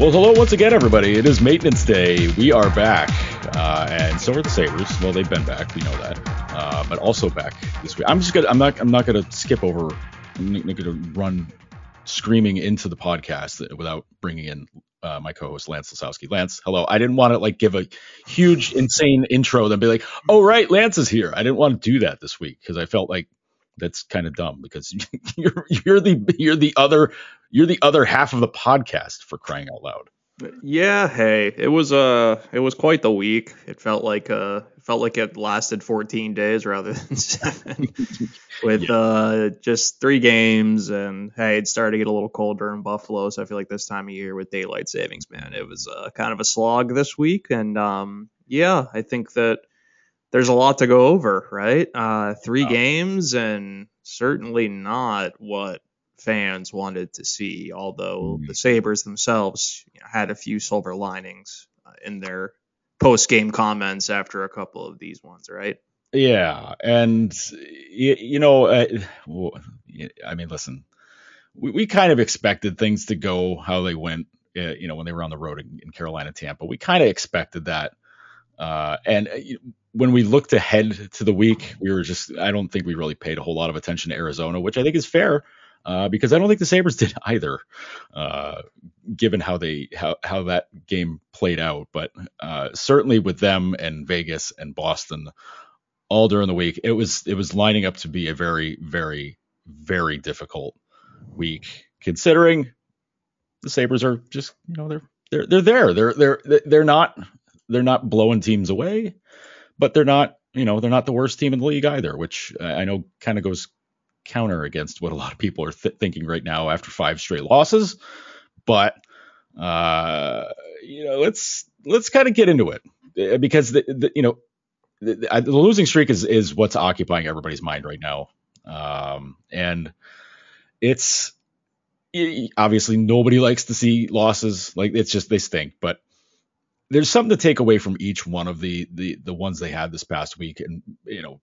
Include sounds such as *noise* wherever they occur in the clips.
Well, hello once again, everybody. It is maintenance day. We are back, uh, and so are the Sabres. Well, they've been back. We know that, uh, but also back this week. I'm just gonna. I'm not. I'm not gonna skip over. I'm not gonna run screaming into the podcast without bringing in uh, my co-host Lance Lysowski. Lance, hello. I didn't want to like give a huge, insane intro, then be like, "Oh right, Lance is here." I didn't want to do that this week because I felt like that's kind of dumb because *laughs* you're you're the you're the other you're the other half of the podcast for crying out loud. Yeah, hey, it was uh it was quite the week. It felt like uh it felt like it lasted 14 days rather than *laughs* 7 *laughs* with yeah. uh just 3 games and hey, it started to get a little colder in Buffalo, so I feel like this time of year with daylight savings, man, it was uh, kind of a slog this week and um yeah, I think that there's a lot to go over, right? Uh 3 games and certainly not what fans wanted to see, although mm-hmm. the Sabres themselves you know, had a few silver linings uh, in their post game comments after a couple of these ones, right? Yeah. And, you, you know, uh, I mean, listen, we, we kind of expected things to go how they went, uh, you know, when they were on the road in, in Carolina, Tampa. We kind of expected that. Uh, and uh, when we looked ahead to the week, we were just, I don't think we really paid a whole lot of attention to Arizona, which I think is fair uh, because I don't think the Sabres *laughs* did either, uh, given how they how how that game played out. But uh, certainly with them and Vegas and Boston all during the week, it was it was lining up to be a very very very difficult week, considering the Sabres are just you know they're they're they're there they're they're they're not they're not blowing teams away, but they're not you know they're not the worst team in the league either, which I know kind of goes counter against what a lot of people are th- thinking right now after five straight losses. But uh, you know, let's let's kind of get into it uh, because the, the you know the, the, losing streak is is what's occupying everybody's mind right now, um, and it's obviously nobody likes to see losses. Like it's just they stink, but there's something to take away from each one of the the the ones they had this past week, and you know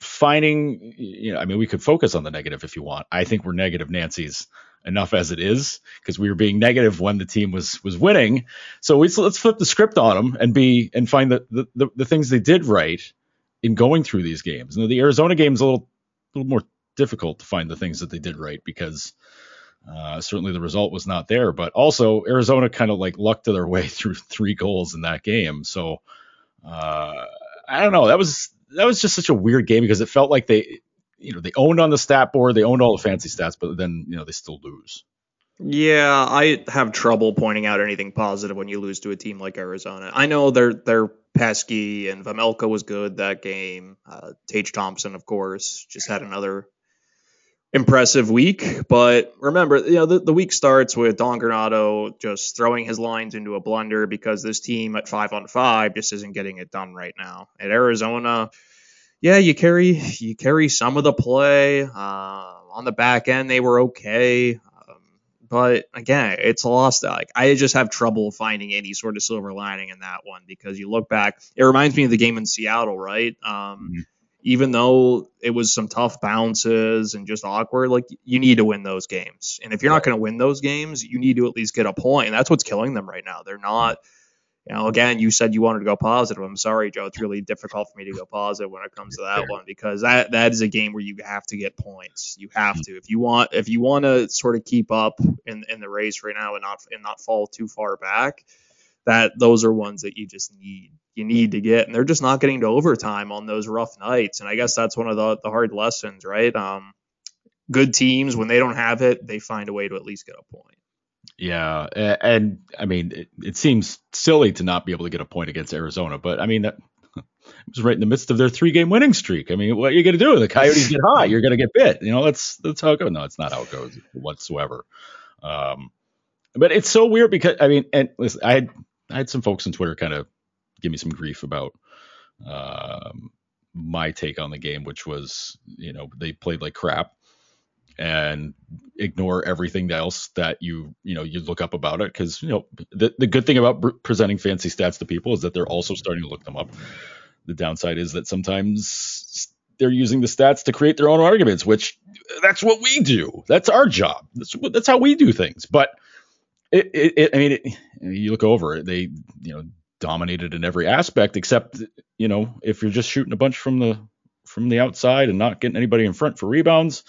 finding, you know, I mean, we could focus on the negative if you want. I think we're negative Nancy's enough as it is because we were being negative when the team was was winning. So we, let's flip the script on them and be and find the, the the, the things they did right in going through these games. And the Arizona game is a little a little more difficult to find the things that they did right because uh, certainly the result was not there. But also Arizona kind of like lucked their way *laughs* through three goals in that game. So uh, I don't know. That was that was just such a weird game because it felt like they, you know, they owned on the stat board, they owned all the fancy stats, but then you know they still lose. Yeah, I have trouble pointing out anything positive when you lose to a team like Arizona. I know they're they're pesky, and Vejmelka was good that game. Uh, Tage Thompson, of course, just had another impressive week. But remember, you know, the, the week starts with Don Granato just throwing his lines into a blender because this team at five on five just isn't getting it done right now. At Arizona, yeah, you carry you carry some of the play. Uh, on the back end, they were okay. Um, but again, it's a loss. Like I just have trouble finding any sort of silver lining in that one because you look back. It reminds me of the game in Seattle, right? Um, mm-hmm. Even though it was some tough bounces and just awkward, like you need to win those games. And if you're not going to win those games, you need to at least get a point. And that's what's killing them right now. They're not. You know, again, you said you wanted to go positive. I'm sorry, Joe. It's really difficult for me to go positive when it comes to that one because that that is a game where you have to get points. You have hmm. to if you want if you want to sort of keep up in in the race right now and not and not fall too far back. That those are ones that you just need you need to get, and they're just not getting to overtime on those rough nights. And I guess that's one of the the hard lessons, right? Um, good teams when they don't have it, they find a way to at least get a point. Yeah, and I mean, it, it, seems silly to not be able to get a point against Arizona, but I mean that *laughs* was right in the midst of their three-game winning streak. I mean, what are you going to do? The Coyotes get hot, you're going to get bit. You know, that's that's how it goes. No, it's not how it goes whatsoever. Um, but it's so weird because I mean, and listen, I had I had some folks on Twitter kind of give me some grief about um, my take on the game, which was you know they played like crap and ignore everything else that you you know you look up about it. Because you know the, the good thing about presenting fancy stats to people is that they're also starting to look them up. The downside is that sometimes they're using the stats to create their own arguments which that's what we do. That's our job. That's that's how we do things. But It, it, it I mean, it, you look over it, they, you know, dominated in every aspect except, you know, if you're just shooting a bunch from the from the outside and not getting anybody in front for rebounds,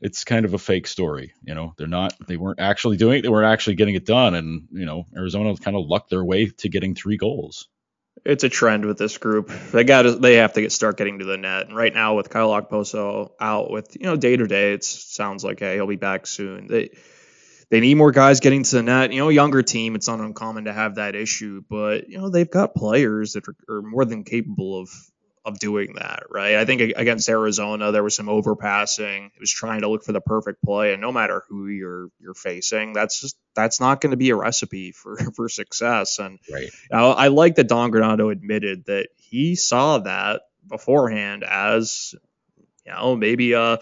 it's kind of a fake story. You know, they're not, they weren't actually doing it. They weren't actually getting it done. And, you know, Arizona kind of lucked their way to getting three goals. It's a trend with this group. They got to, they have to get start getting to the net. And right now with Kyle Okposo out with, you know, day to day, it sounds like, hey, he'll be back soon. They, they need more guys getting to the net. You know, younger team, it's not uncommon to have that issue, but you know they've got players that are, are more than capable of of doing that, right? I think against Arizona, there was some overpassing. It was trying to look for the perfect play, and no matter who you're you're facing, that's just that's not going to be a recipe for *laughs* for success. And right. I, I like that Don Granato admitted that he saw that beforehand as you know maybe a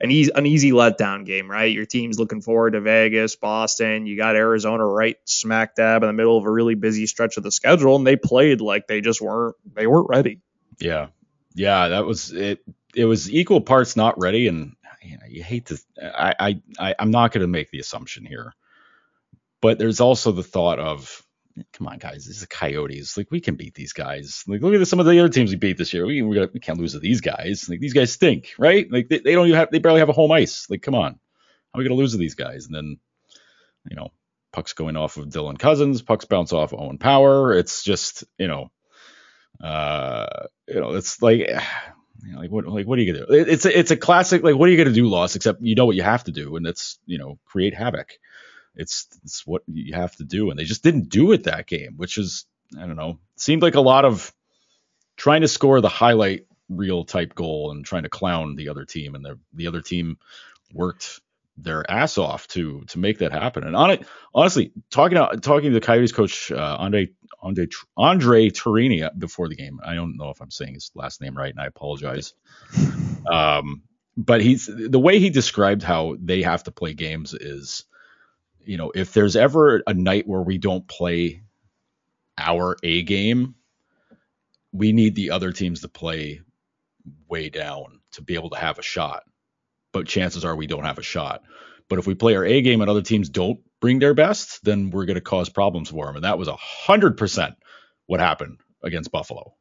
an easy an easy letdown game, right? Your team's looking forward to Vegas, Boston. You got Arizona right smack dab in the middle of a really busy stretch of the schedule, and they played like they just weren't they weren't ready. Yeah, yeah, that was it. It was equal parts not ready, and you, know, you hate to. I, I, I I'm not going to make the assumption here, but there's also the thought of, come on, guys, these are Coyotes. Like we can beat these guys. Like look at some of the other teams we beat this year. We we, we can't lose to these guys. Like these guys stink, right? Like they, they don't even have they barely have a home ice. Like come on, how are we to lose to these guys? And then, you know, pucks going off of Dylan Cozens, pucks bounce off Owen Power. It's just you know uh, you know, it's like, *sighs* you know, like what, like what are you gonna do? It's a, it's a classic. Like, what are you gonna do, loss? Except you know what you have to do, and that's you know, create havoc. It's it's what you have to do, and they just didn't do it that game, which is I don't know, seemed like a lot of trying to score the highlight reel type goal and trying to clown the other team, and the the other team worked their ass off to to make that happen. And on it, honestly, talking to, talking to the Coyotes coach uh, Andre Andre Andre Tourigny before the game. I don't know if I'm saying his last name right, and I apologize. Um, but he's the way he described how they have to play games is, you know, if there's ever a night where we don't play our A game, we need the other teams to play way down to be able to have a shot but chances are we don't have a shot. But if we play our A game and other teams don't bring their best, then we're going to cause problems for them. And that was a hundred percent what happened against Buffalo.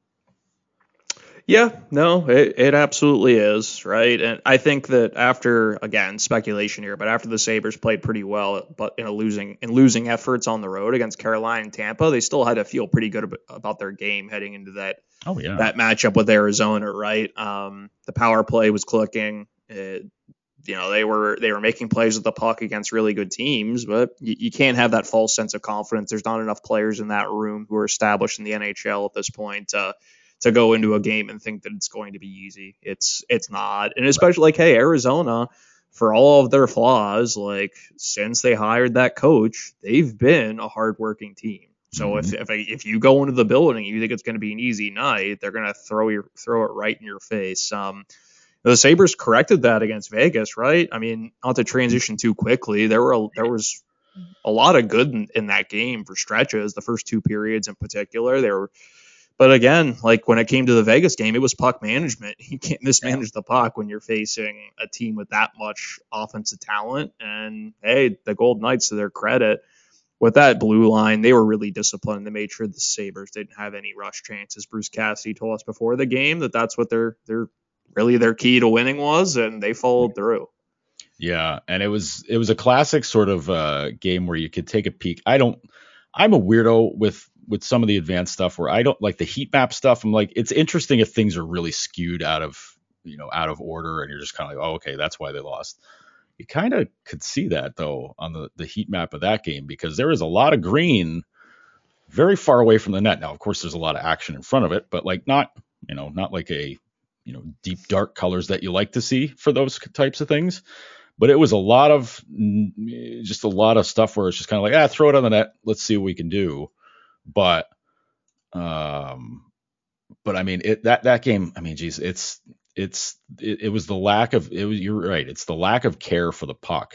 Yeah, no, it, it absolutely is, right? And I think that after again, speculation here, but after the Sabres played pretty well, but in a losing in losing efforts on the road against Carolina and Tampa, they still had to feel pretty good about their game heading into that oh, yeah. that matchup with Arizona, right? Um, the power play was clicking. It, you know they were they were making plays with the puck against really good teams, but you, you, can't have that false sense of confidence. There's not enough players in that room who are established in the NHL at this point to to go into a game and think that it's going to be easy. It's it's not, and especially like hey Arizona, for all of their flaws, like since they hired that coach, they've been a hardworking team. So mm-hmm. if if, if you go into the building and you think it's going to be an easy night, they're going to throw your throw it right in your face. Um, the Sabres corrected that against Vegas, right? I mean, not to transition too quickly, there were a, there was a lot of good in, in, that game for stretches, the first two periods in particular. There were but again, like when it came to the Vegas game, it was puck management. *laughs* You can't mismanage the puck when you're facing a team with that much offensive talent. And hey, the Gold Knights, to their credit, with that blue line, they were really disciplined. They made sure the Sabres didn't have any rush chances. Bruce Cassidy told us before the game that that's what their their really their key to winning was, and they followed through. Yeah, and it was it was a classic sort of uh, game where you could take a peek. I don't. I'm a weirdo with with some of the advanced stuff where I don't like the heat map stuff. I'm like, it's interesting if things are really skewed out of you know out of order, and you're just kind of like, oh, okay, that's why they lost. You kind of could see that though on the the heat map of that game because there is a lot of green very far away from the net. Now, of course, there's a lot of action in front of it, but like not you know not like a you know deep dark colors that you like to see for those types of things but it was a lot of just a lot of stuff where it's just kind of like ah throw it on the net let's see what we can do but um but i mean it that that game i mean geez it's it's it, it was the lack of it was you're right it's the lack of care for the puck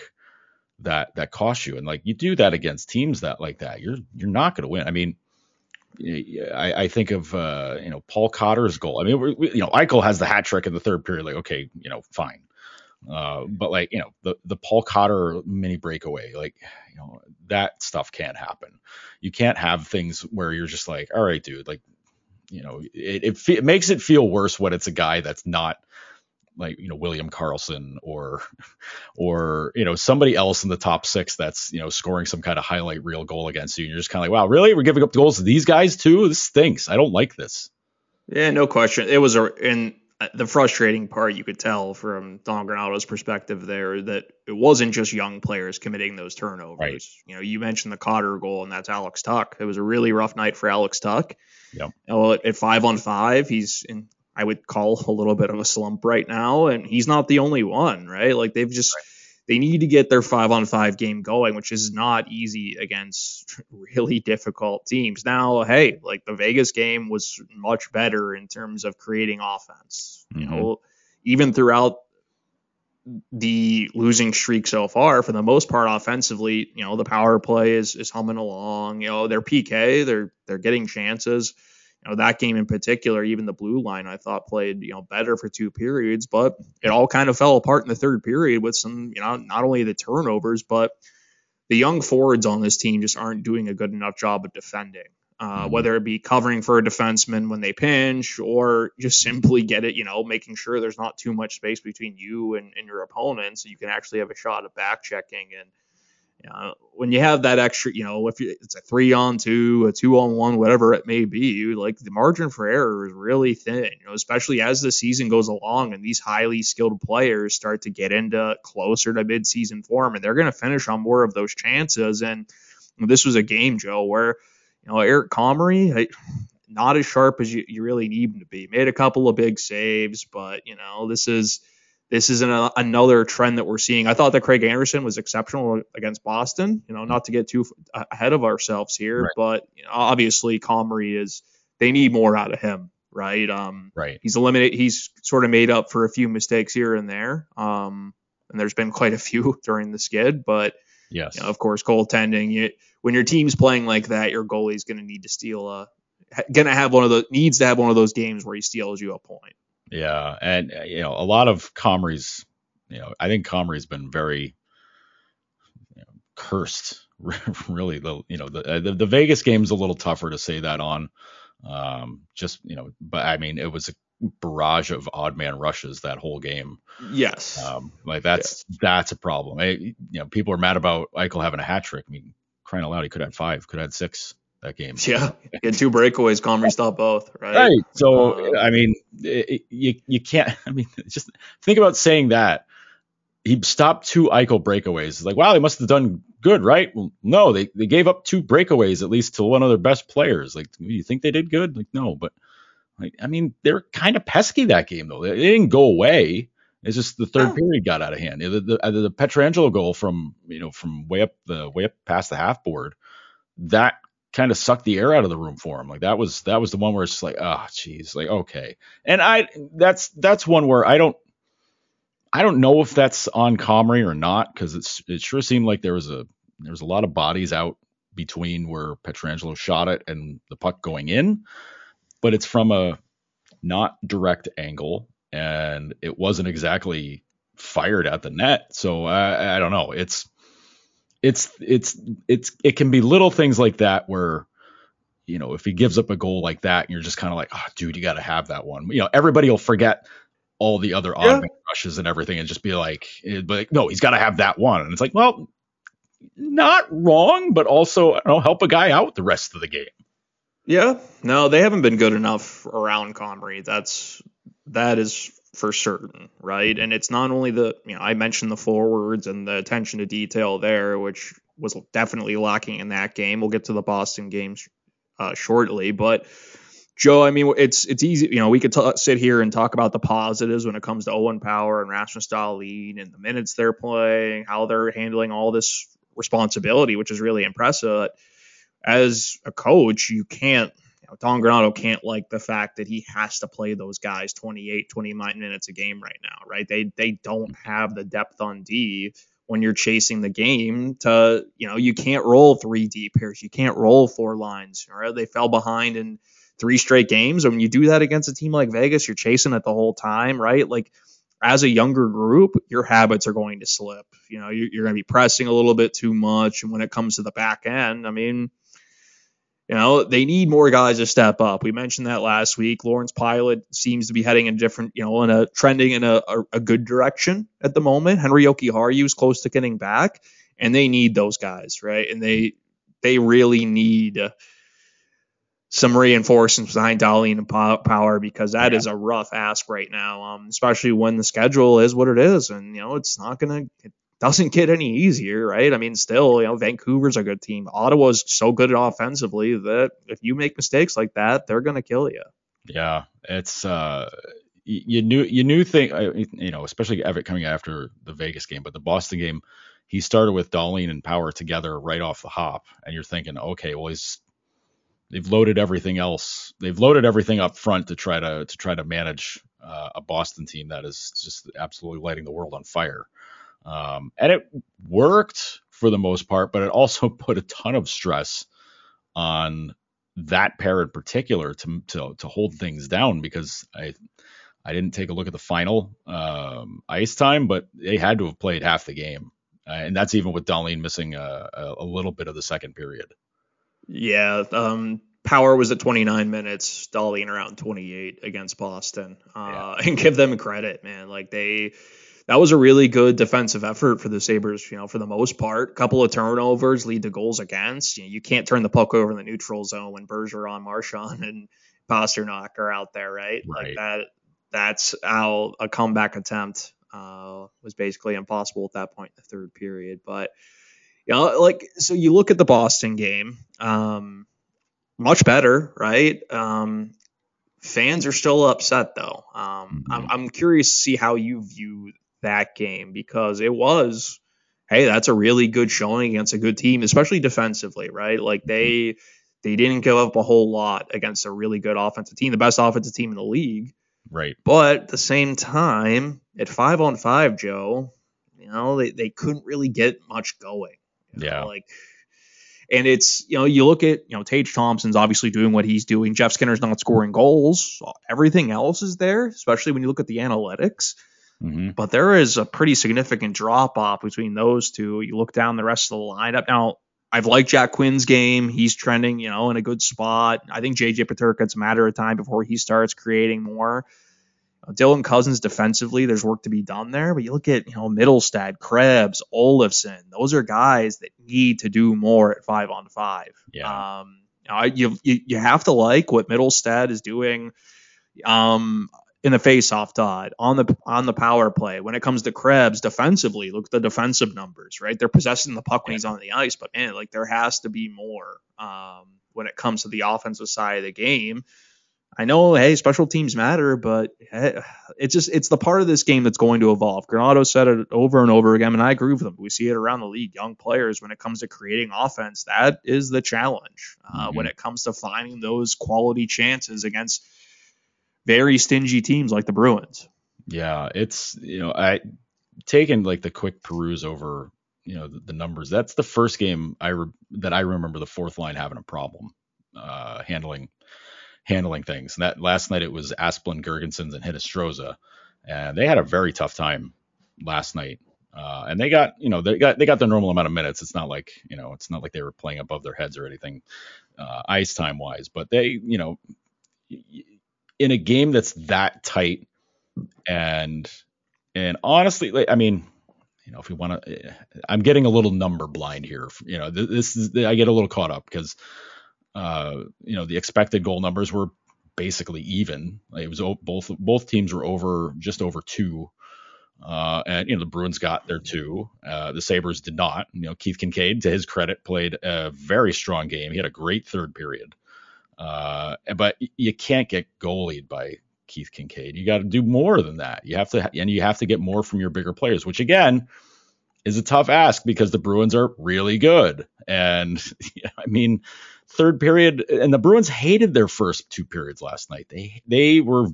that that costs you and like you do that against teams that like that you're you're not going to win i mean I, I, think of uh, you know Paul Cotter's goal. I mean, we, you know, Eichel has the hat trick in the third period. Like, okay, you know, fine, Uh, but like you know the the Paul Cotter mini breakaway, like you know that stuff can't happen. You can't have things where you're just like, all right, dude, like you know it it, fe- it makes it feel worse when it's a guy that's not like you know William Karlsson or or you know somebody else in the top six that's you know scoring some kind of highlight reel goal against you and you're just kind of like wow really? We're giving up goals to these guys too? This stinks. I don't like this. Yeah no question. It was a and the frustrating part you could tell from Don Granato's perspective there that it wasn't just young players committing those turnovers right. you know you mentioned the Cotter goal and that's Alex Tuch. it was a really rough night for Alex Tuch. Yeah. Well, at five on five, he's in I would call a little bit of a slump right now, and he's not the only one, right? Like they've just right. They need to get their five on five game going, which is not easy against *laughs* really difficult teams. Now, hey, like the Vegas game was much better in terms of creating offense. Mm-hmm. You know, even throughout the losing streak so far, for the most part, offensively, you know, the power play is is humming along. You know, their PK, they're they're getting chances you know that game in particular, even the blue line I thought played you know better for two periods, but it all kind of fell apart in the third period with some you know not only the turnovers but the young forwards on this team just aren't doing a good enough job of defending. Uh, mm-hmm. Whether it be covering for a defenseman when they pinch, or just simply get it, you know, making sure there's not too much space between you and, and your opponent, so you can actually have a shot at back checking and you know, when you have that extra, you know, if it's a three on two, a two on one, whatever it may be, like the margin for error is really thin, you know, especially as the season goes along and these highly skilled players start to get into closer to midseason form and they're going to finish on more of those chances. And this was a game, Joe, where, you know, Eric Comrie, not as sharp as you, you really need him to be. Made a couple of big saves, but, you know, this is this is an, another trend that we're seeing. I thought that Craig Anderson was exceptional against Boston. You know, not to get too ahead of ourselves here, right. but you know, obviously Comrie is. They need more out of him, right? Um, right. He's eliminated. He's sort of made up for a few mistakes here and there. Um, and there's been quite a few *laughs* during the skid, but yes, you know, of course, goaltending. You, when your team's playing like that, your goalie's going to need to steal a. Going to have one of the needs to have one of those games where he steals you a point. Yeah, and uh, you know a lot of Comrie's, you know, I think Comrie's been very you know, cursed. *laughs* really, the you know the, uh, the, the Vegas game's a little tougher to say that on. Um, just you know, but I mean it was a barrage of odd man rushes that whole game. Yes. Um, like that's yes. that's a problem. I, you know, people are mad about Eichel having a hat trick. I mean, crying out loud, he could have five, could have six that game. *laughs* Yeah, he had two breakaways. Comrie stopped both, right? Right. So uh, I mean, it, you you can't. *laughs* I mean, just think about saying that he stopped two Eichel breakaways. It's like, wow, they must have done good, right? Well, no, they they gave up two breakaways at least to one of their best players. Like, you think they did good? Like, no, but like, I mean, they're kind of pesky that game though. They, they didn't go away. It's just the third period got out of hand. The, the, the, Pietrangelo goal from you know from way up the way up past the half board, that kind of sucked the air out of the room for him. Like that was that was the one where it's like, ah, oh geez, like okay. And I that's that's one where I don't I don't know if that's on Comrie or not because it's it sure seemed like there was a there was a lot of bodies out between where Pietrangelo shot it and the puck going in, but it's from a not direct angle and it wasn't exactly fired at the net. So I, I don't know. It's it's it's it's it can be little things like that where you know if he gives up a goal like that and you're just kind of like oh dude you got to have that one. You know everybody will forget all the other yeah. rushes and everything and just be like eh, but no he's got to have that one. And it's like well not wrong but also I don't know help a guy out the rest of the game. Yeah. No they haven't been good enough around Comrie. That's that is for certain, right? And it's not only the, you know, I mentioned the forwards and the attention to detail there, which was definitely lacking in that game. We'll get to the Boston games uh, shortly, but Joe, I mean, it's it's easy. You know, we could t- sit here and talk about the positives when it comes to Owen Power and Rasmus Dahlin and the minutes they're playing, how they're handling all this responsibility, which is really impressive. As a coach, you can't Don Granato can't like the fact that he has to play those guys 28, 29 minutes a game right now, right? They they don't have the depth on D when you're chasing the game to, you know, you can't roll three deep pairs. You can't roll four lines. Right? They fell behind in three straight games. And when you do that against a team like Vegas, you're chasing it the whole time, right? Like as a younger group, your habits are going to slip. You know, you're, you're going to be pressing a little bit too much. And when it comes to the back end, I mean, you know, they need more guys to step up. We mentioned that last week. Lawrence Pilut seems to be heading in different, you know, in a trending in a, a, a good direction at the moment. Henri Jokiharju is close to getting back, and they need those guys, right? And they they really need some reinforcements behind Dahlin and Power because that yeah. is a rough ask right now, um, especially when the schedule is what it is, and you know it's not gonna. Doesn't get any easier, right? I mean, still, you know, Vancouver's a good team. Ottawa's so good offensively that if you make mistakes like that, they're gonna kill you. Yeah, it's uh, you knew you knew thing, you know, especially Evic coming after the Vegas game, but the Boston game, he started with Dahlin and Power together right off the hop, and you're thinking, okay, well he's they've loaded everything else. They've loaded everything up front to try to to try to manage uh, a Boston team that is just absolutely lighting the world on fire. Um, and it worked for the most part, but it also *laughs* put a ton of stress on that pair in particular to to, to hold things down because I I didn't take a look at the final um, ice time, but they had to have played half the game, uh, and that's even with Dahlin missing a, a, a little bit of the second period. Yeah, um, Power was at 29 minutes, Dahlin around 28 against Boston. Uh, yeah. *laughs* And give them credit, man. Like they, that was a really good defensive effort for the Sabres, you know, for the most part. A couple of turnovers lead to goals against. You, know, you can't turn the puck over in the neutral zone when Bergeron, Marchand, and Pastrnak are out there, right? right. Like that. That's how a comeback attempt uh, was basically impossible at that point in the third period. But you know, like so you look at the Boston game, um, much better, right? Um, fans are still upset though. Um, I'm, mm-hmm. I'm curious to see how you view that game because it was, hey, that's a really good showing against a good team, especially defensively, right? Like mm-hmm. they they didn't give up a whole lot against a really good offensive team, the best offensive team in the league. Right. But at the same time, at five on five, Joe, you know, they, they couldn't really get much going. Yeah. Know, like, and it's you know you look at you know Tage Thompson's obviously doing what he's doing. Jeff Skinner's not scoring goals. Everything else is there, especially when you look at the analytics. Mm-hmm. But there is a pretty significant drop off between those two. You look down the rest of the lineup. Now, I've liked Jack Quinn's game. He's trending, you know, in a good spot. I think JJ Peterka, it's a matter of time before he starts creating more. Dylan Cozens defensively, there's work to be done there. But you look at you know Mittelstadt, Krebs, Olofsson; those are guys that need to do more at five on five. Yeah. Um, you, you you have to like what Mittelstadt is doing. Um, in the face-off dot on the on the power play. When it comes to Krebs defensively, look at the defensive numbers, right? They're possessing the puck when he's on the ice, but man, like there has to be more um, when it comes to the offensive side of the game. I know, hey, special teams matter, but it's just it's the part of this game that's going to evolve. Granato said it over and over again, and I agree with him. We see it around the league. Young players, when it comes to creating offense, that is the challenge. Uh, mm-hmm. When it comes to finding those quality chances against very stingy teams like the Bruins. Yeah, it's you know I taken like the quick peruse over you know the, the numbers. That's the first game I re- that I remember the fourth line having a problem uh, handling handling things. And that last night it was Asplund, Girgensons, and Hinostroza, and they had a very tough time last night. Uh, and they got, you know, they got they got their normal amount of minutes. It's not like, you know, it's not like they were playing above their heads or anything, uh, ice time wise. But they, you know, in a game that's that tight, and and honestly, like, I mean, you know, if we want to, I'm getting a little number blind here. You know, this is I get a little caught up because uh, you know, the expected goal numbers were basically even. It was both both teams were over just over two. Uh, and you know the Bruins got their two. Uh, the Sabres did not. You know Keith Kinkaid, to his credit, played a very strong game. He had a great third period. Uh, but you can't get goalied by Keith Kinkaid. You got to do more than that. You have to, and you have to get more from your bigger players, which again is a tough ask because the Bruins are really good. And *laughs* I mean, third period, and the Bruins hated their first two periods last night. They they were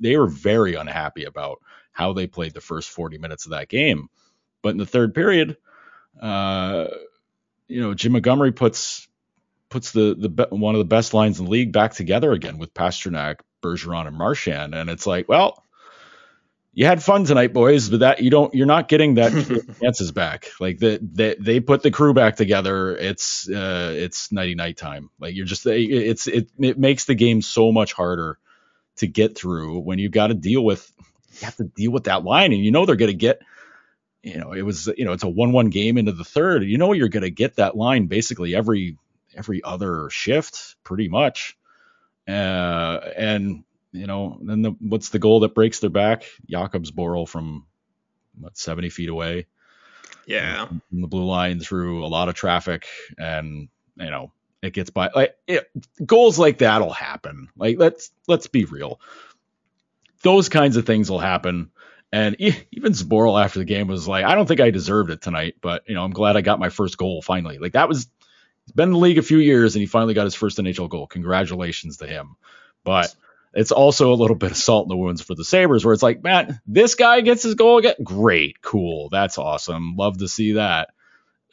they were very unhappy about how they played the first 40 minutes of that game. But in the third period, uh, you know, Jim Montgomery puts puts the the one of the best lines in the league back together again with Pastrnak, Bergeron, and Marchand, and it's like, well, you had fun tonight, boys, but that you don't you're not getting that *laughs* chances back. Like the, they they put the crew back together. It's uh it's nighty night time. Like you're just it's it it makes the game so much harder to get through when you've got to deal with you have to deal with that line and you know they're gonna get you know, it was you know, it's a one one game into the third. You know you're gonna get that line basically every every other shift, pretty much. Uh and you know, then the, what's the goal that breaks their back? Jakub's Jakobsborrel from what 70 feet away. Yeah. From the blue line through a lot of traffic, and you know it gets by. Like it, goals like that'll happen. Like let's let's be real. Those kinds of things will happen. And even Zboril after the game was like, I don't think I deserved it tonight, but you know, I'm glad I got my first goal finally. Like that was he's been in the league a few years and he finally got his first NHL goal. Congratulations to him. But it's also a little bit of salt in the wounds for the Sabres, where it's like, man, this guy gets his goal again. Great, cool, that's awesome. Love to see that.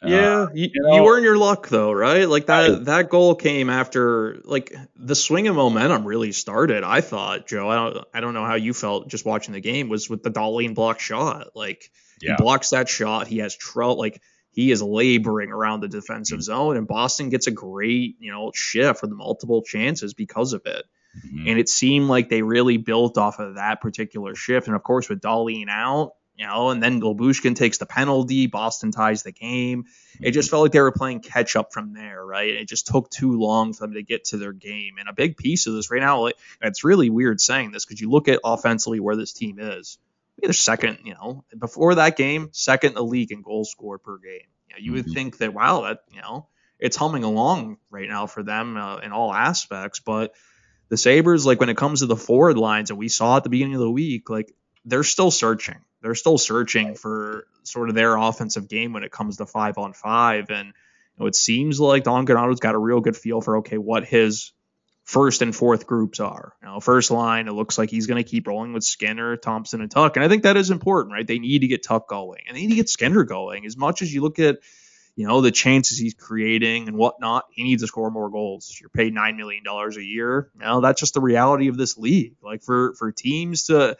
Yeah, uh, you, you, know, you, earn your luck though, right? Like that I, that goal came after like the swing of momentum really started. I thought, Joe. I don't I don't know how you felt just watching the game was with the Dahlin block shot. Like yeah. he blocks that shot, he has trouble. Like he is laboring around the defensive mm-hmm. zone, and Boston gets a great you know shift for the multiple chances because of it. Mm-hmm. And it seemed like they really built off of that particular shift. And of course, with Dahlin out, you know, and then Lyubushkin takes the penalty, Boston ties the game. It just felt like they were playing catch up from there, right? It just took too long for them to get to their game. And a big piece of this right now, it's really weird saying this because you look at offensively where this team is. They're second, you know, before that game, second in the league in goals scored per game. You, know, you would mm-hmm. think that, wow, that, you know, it's humming along right now for them uh, in all aspects. But the Sabres, like when it comes to the forward lines, and we saw at the beginning of the week, like they're still searching. They're still searching for sort of their offensive game when it comes to five on five. And you know, it seems like Don Granato's got a real good feel for okay, what his first and fourth groups are. Know, first line, it looks like he's going to keep rolling with Skinner, Thompson, and Tuch. And I think that is important, right? They need to get Tuch going and they need to get Skinner going. As much as you look at you know, the chances he's creating and whatnot, he needs to score more goals. You're paid nine million dollars a year. Know, that's just the reality of this league. Like for for teams to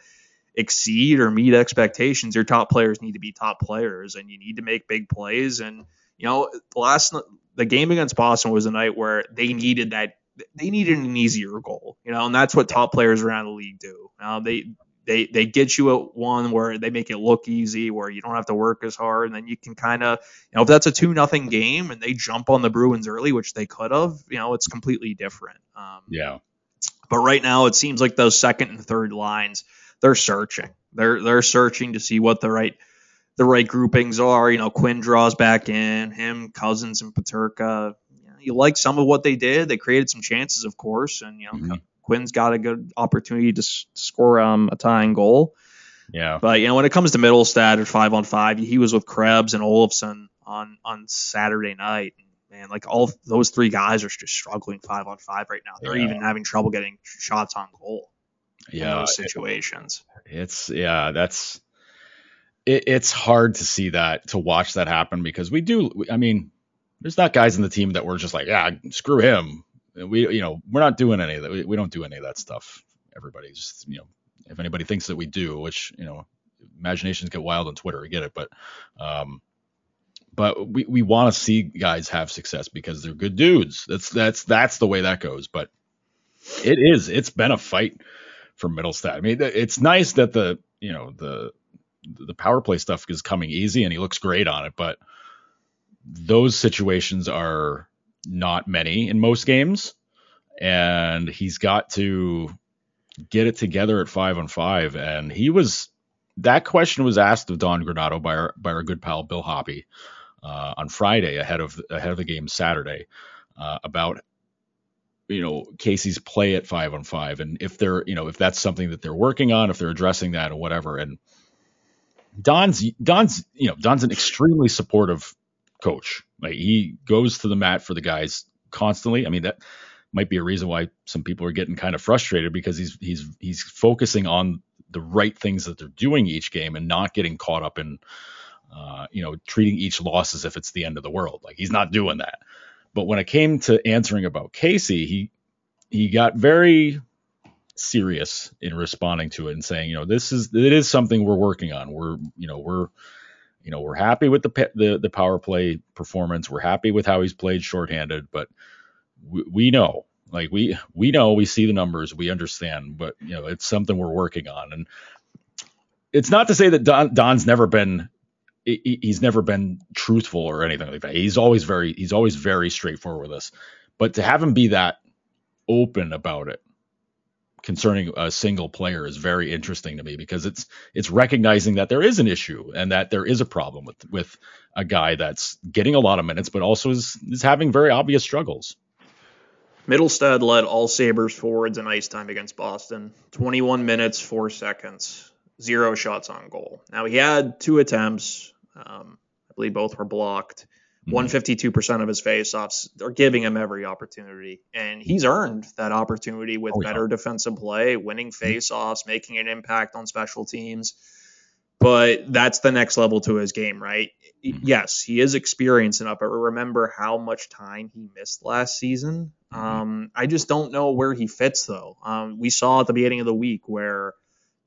exceed or meet expectations, your top players need to be top players and you need to make big plays. And, you know, last the game against Boston was a night where they needed that they needed an easier goal, you know, and that's what top players around the league do. Now they they they get you at one where they make it look easy, where you don't have to work as hard, and then you can kind of, you know, if that's a two nothing game and they jump on the Bruins early, which they could have, you know, it's completely different. Um, yeah. But right now, it seems like those second and third lines, they're searching. They're they're searching to see what the right the right groupings are. You know, Quinn draws back in him, Cozens, and Peterka. You, like some of what they did. They created some chances, of course, and you know. Mm-hmm Quinn's got a good opportunity to s- score um, a tying goal. Yeah. But you know, when it comes to Mittelstadt at five on five, he was with Krebs and Olofsson on on Saturday night. And man, like all those three guys are just struggling five on five right now. They're yeah. even having trouble getting shots on goal. Yeah. those situations. It's yeah, that's it, it's hard to see that to watch that happen because we do. I mean, there's not guys in the team that were just like, yeah, screw him. We, you know, we're not doing any of that. We, we don't do any of that stuff. Everybody's, you know, if anybody thinks that we do, which, you know, imaginations get wild on Twitter, I get it, but, um, but we, we want to see guys have success because they're good dudes. That's that's that's the way that goes. But it is it's been a fight for Mittelstadt. I mean, it's nice that the you know the the power play stuff is coming easy and he looks great on it, but those situations are not many in most games, and he's got to get it together at five on five. And he was that question was asked of Don Granato by our by our good pal Bill Hoppe uh, on Friday ahead of ahead of the game Saturday uh, about you know Casey's play at five on five and if they're you know if that's something that they're working on if they're addressing that or whatever and Don's Don's you know Don's an extremely supportive coach. Like he goes to the mat for the guys constantly. I mean that might be a reason why some people are getting kind of frustrated because he's he's he's focusing on the right things that they're doing each game and not getting caught up in uh, you know treating each loss as if it's the end of the world. Like he's not doing that. But when it came to answering about Casey, he he got very serious in responding to it and saying, you know, this is it is something we're working on. We're you know we're you know we're happy with the the, the power play performance. We're happy with how he's played shorthanded, but we, we know like we we know we see the numbers, we understand, but you know it's something we're working on. And it's not to say that Don, Don's never been he's never been truthful or anything like that. He's always very he's always very straightforward with us. But to have him be that open about it concerning a single player is very interesting to me because it's it's recognizing that there is an issue and that there is a problem with with a guy that's getting a lot of minutes but also is is having very obvious struggles. Mittelstadt led all Sabres forwards in ice time against Boston. 21 minutes, 4 seconds zero shots on goal. Now he had two attempts. Um, I believe both were blocked. Mm-hmm. 152% of his faceoffs are giving him every opportunity, and he's earned that opportunity with oh, better defensive play, winning mm-hmm. faceoffs, making an impact on special teams. But that's the next level to his game, right? Mm-hmm. Yes, he is experienced enough, but remember how much time he missed last season. Mm-hmm. Um, I just don't know where he fits, though. Um, we saw at the beginning of the week where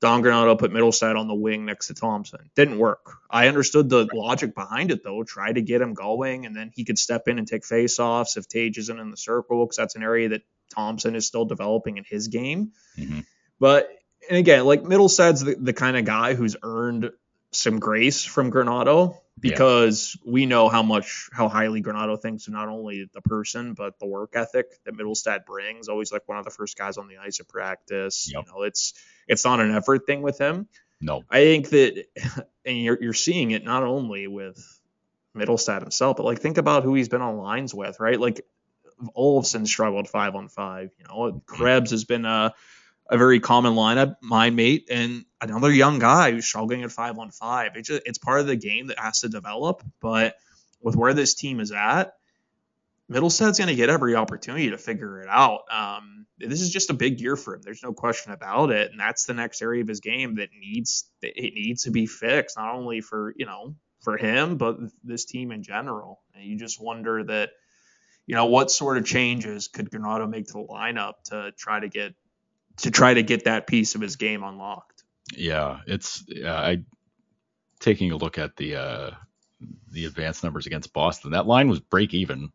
Don Granato put Mittelstadt on the wing next to Thompson. Didn't work. I understood the logic behind it though. Try to get him going, and then he could step in and take faceoffs if Tage isn't in the circle, because that's an area that Thompson is still developing in his game. Mm-hmm. But and again, like Mittelstadt's the, the kind of guy who's earned some grace from Granato because yeah. we know how much how highly Granato thinks of not only the person but the work ethic that Mittelstadt brings. Always like one of the first guys on the ice at practice. Yep. You know, it's it's not an effort thing with him. No, I think that, *laughs* and you're you're seeing it not only with Mittelstadt himself, but like think about who he's been on lines with, right? Like Olofsson struggled five on five. You know, mm-hmm. Krebs has been a a very common lineup, my mate, and another young guy who's struggling at five on five. It's just, it's part of the game that has to develop. But with where this team is at, Mittelstadt's going to get every opportunity to figure it out. Um, this is just a big year for him. There's no question about it, and that's the next area of his game that needs it needs to be fixed, not only for you know for him, but this team in general. And you just wonder that, you know, what sort of changes could Granato make to the lineup to try to get to try to get that piece of his game unlocked. Yeah, it's I taking a look at the uh, the advanced numbers against Boston. That line was break even,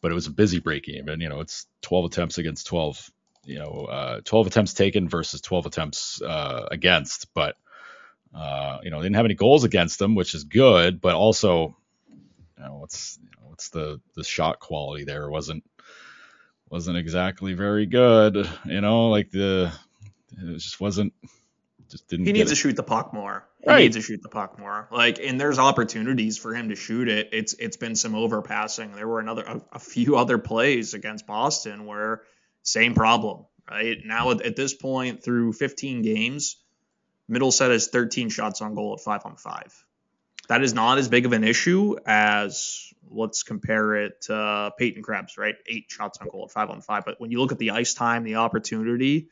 but it was a busy break even. You know, it's 12 attempts against 12. You know, uh, 12 attempts taken versus 12 attempts uh, against, but uh, you know, they didn't have any goals against them, which is good. But also, you know, what's you know, what's the the shot quality there wasn't wasn't exactly very good. You know, like the it just wasn't just didn't. He needs it. to shoot the puck more. He right. needs to shoot the puck more. Like, and there's opportunities for him to shoot it. It's it's been some overpassing. There were another a, a few other plays against Boston where same problem. Right now at, at this point through 15 games, Mittelstadt has 13 shots on goal at five on five. That is not as big of an issue as let's compare it to uh, Peyton Krebs, right? Eight shots on goal at five on five. But when you look at the ice time, the opportunity,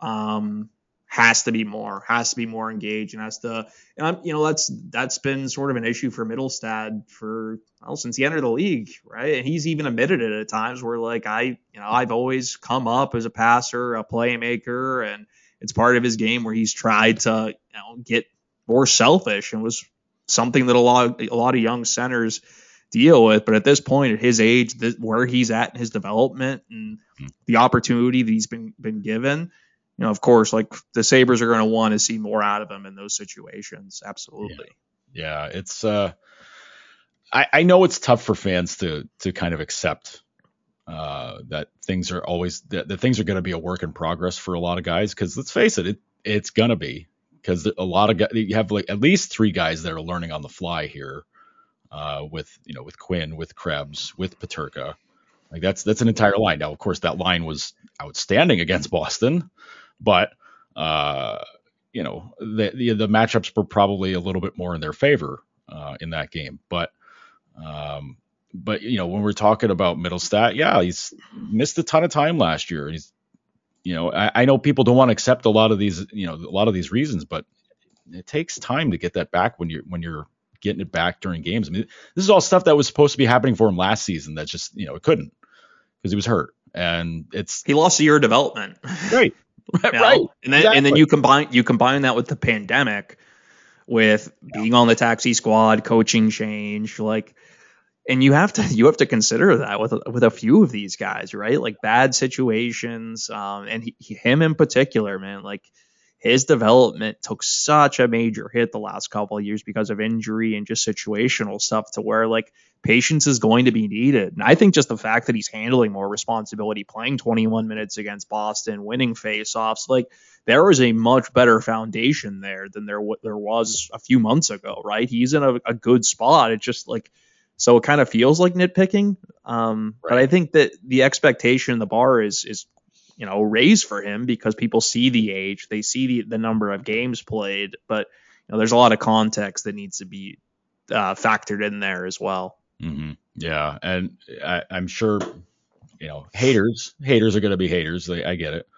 um, has to be more, has to be more engaged, and has to, and I'm, you know, that's that's been sort of an issue for Mittelstadt for well since he entered the league, right? And he's even admitted it at times where like I, you know, I've always come up as a passer, a playmaker, and it's part of his game where he's tried to, you know, get more selfish and was something that a lot a lot of young centers deal with. But at this point, at his age, where he's at in his development and hmm. the opportunity that he's been been given, you know, of course, like the Sabres are going to want to see more out of him in those situations. Absolutely. Yeah, yeah it's. uh I, I know it's tough for fans to to kind of accept uh, that things are always that, that things are going to be a work in progress for a lot of guys because let's face it, it it's going to be because a lot of guys you have like at least three guys that are learning on the fly here uh, with you know with Quinn, with Krebs, with Peterka. Like that's that's an entire line. Now, of course, that line was outstanding against Boston, but uh, you know the, the, the matchups were probably a little bit more in their favor uh, in that game. But um, but you know when we're talking about Mittelstadt, yeah, he's missed a ton of time last year. He's you know I, I know people don't want to accept a lot of these you know a lot of these reasons, but it takes time to get that back when you're when you're getting it back during games. I mean, this is all stuff that was supposed to be happening for him last season that just, you know, it couldn't because he was hurt. And it's he lost a year of development. right. *laughs* right. right. And then exactly. and then you combine you combine that with the pandemic, with being on the taxi squad, coaching change, like and you have to *laughs* you have to consider that with with a few of these guys, right? Like bad situations, um, and he, him in particular, man. Like his development took such a major hit the last couple of years because of injury and just situational stuff to where like patience is going to be needed. And I think just the fact that he's handling more responsibility, playing 21 minutes against Boston, winning faceoffs, like there is a much better foundation there than there there was a few months ago, right? He's in a, a good spot. It's just like so it kind of feels like nitpicking. Um, right. But I think that the expectation, the bar is is you know raise for him because people see the age, they see the, the number of games played, but you know there's a lot of context that needs to be uh, factored in there as well. Mm-hmm. Yeah, and I, am sure you know haters haters are going to be haters. I get it.